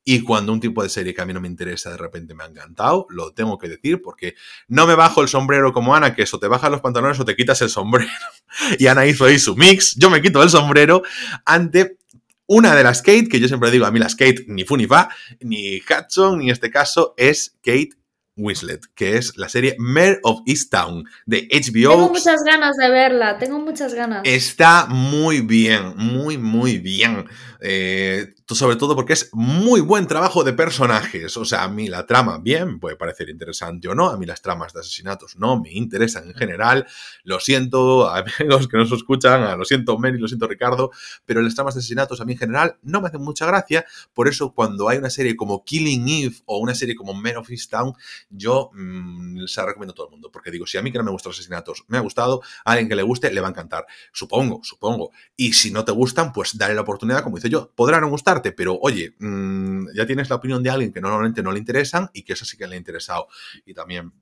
A: y cuando un tipo de serie que a mí no me interesa de repente me ha encantado, lo tengo que decir, porque no me bajo el sombrero como Ana, que eso te bajas los pantalones o te quitas el sombrero. <laughs> Y Ana hizo ahí su mix, yo me quito el sombrero ante una de las Kate, que yo siempre digo, a mí las Kate ni fu ni fa, ni Hudson, ni en este caso es Kate Winslet, que es la serie Mare of Easttown de HBO.
B: Tengo muchas ganas de verla, tengo muchas ganas.
A: Está muy bien, muy, muy bien. Eh, sobre todo porque es muy buen trabajo de personajes. O sea, a mí la trama, bien, puede parecer interesante o no. A mí las tramas de asesinatos no me interesan en general. Lo siento, <laughs> amigos que nos escuchan, lo siento Mary, lo siento Ricardo, pero las tramas de asesinatos a mí en general no me hacen mucha gracia. Por eso, cuando hay una serie como Killing Eve o una serie como Men of Town, yo mmm, se la recomiendo a todo el mundo. Porque digo, si a mí que no me gustan los asesinatos me ha gustado, a alguien que le guste le va a encantar. Supongo, supongo. Y si no te gustan, pues dale la oportunidad, como dice yo. Podrá no gustar pero oye, mm, ya tienes la opinión de alguien que normalmente no le interesan y que eso sí que le ha interesado. Y también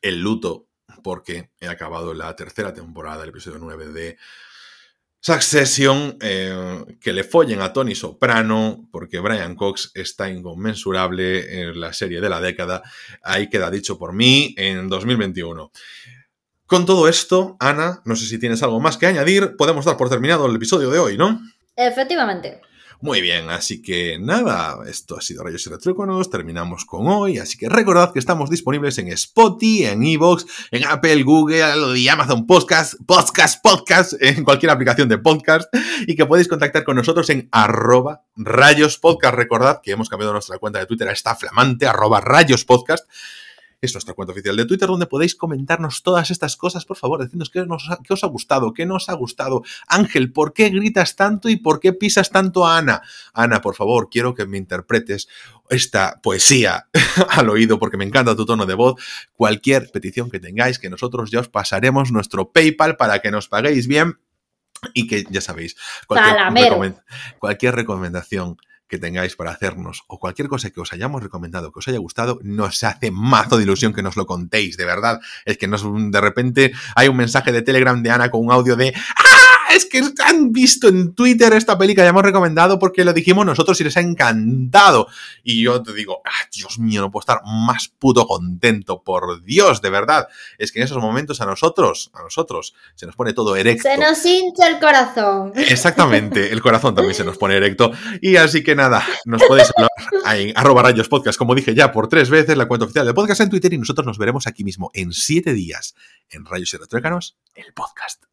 A: el luto, porque he acabado la tercera temporada, el episodio 9 de Succession, eh, que le follen a Tony Soprano, porque Brian Cox está inconmensurable en la serie de la década. Ahí queda dicho por mí en 2021. Con todo esto, Ana, no sé si tienes algo más que añadir, podemos dar por terminado el episodio de hoy, ¿no?
B: Efectivamente.
A: Muy bien, así que nada, esto ha sido Rayos y Retróconos, terminamos con hoy, así que recordad que estamos disponibles en Spotify, en Evox, en Apple, Google y Amazon Podcast, Podcast, Podcast, en cualquier aplicación de podcast y que podéis contactar con nosotros en arroba Rayos Podcast. Recordad que hemos cambiado nuestra cuenta de Twitter a esta flamante arroba Rayos Podcast es nuestra cuenta oficial de Twitter donde podéis comentarnos todas estas cosas. Por favor, decidnos qué, os ha gustado, qué no os ha gustado. Ángel, ¿por qué gritas tanto y por qué pisas tanto a Ana? Ana, por favor, quiero que me interpretes esta poesía <laughs> al oído porque me encanta tu tono de voz. Cualquier petición que tengáis, que nosotros ya os pasaremos nuestro PayPal para que nos paguéis bien y que ya sabéis, cualquier recomendación que tengáis para hacernos o cualquier cosa que os hayamos recomendado, que os haya gustado, nos hace mazo de ilusión que nos lo contéis, de verdad. Es que nos, de repente hay un mensaje de Telegram de Ana con un audio de ¡Ah! Es que han visto en Twitter esta película, ya hemos recomendado porque lo dijimos nosotros y les ha encantado. Y yo te digo, ah, Dios mío, no puedo estar más puto contento, por Dios, de verdad. Es que en esos momentos a nosotros, a nosotros, se nos pone todo erecto.
B: Se nos hincha el corazón.
A: Exactamente, el corazón también se nos pone erecto. Y así que nada, nos podéis <laughs> hablar en arroba rayos podcast, como dije ya por tres veces, la cuenta oficial de podcast en Twitter y nosotros nos veremos aquí mismo en siete días en Rayos y Retrócanos, el podcast.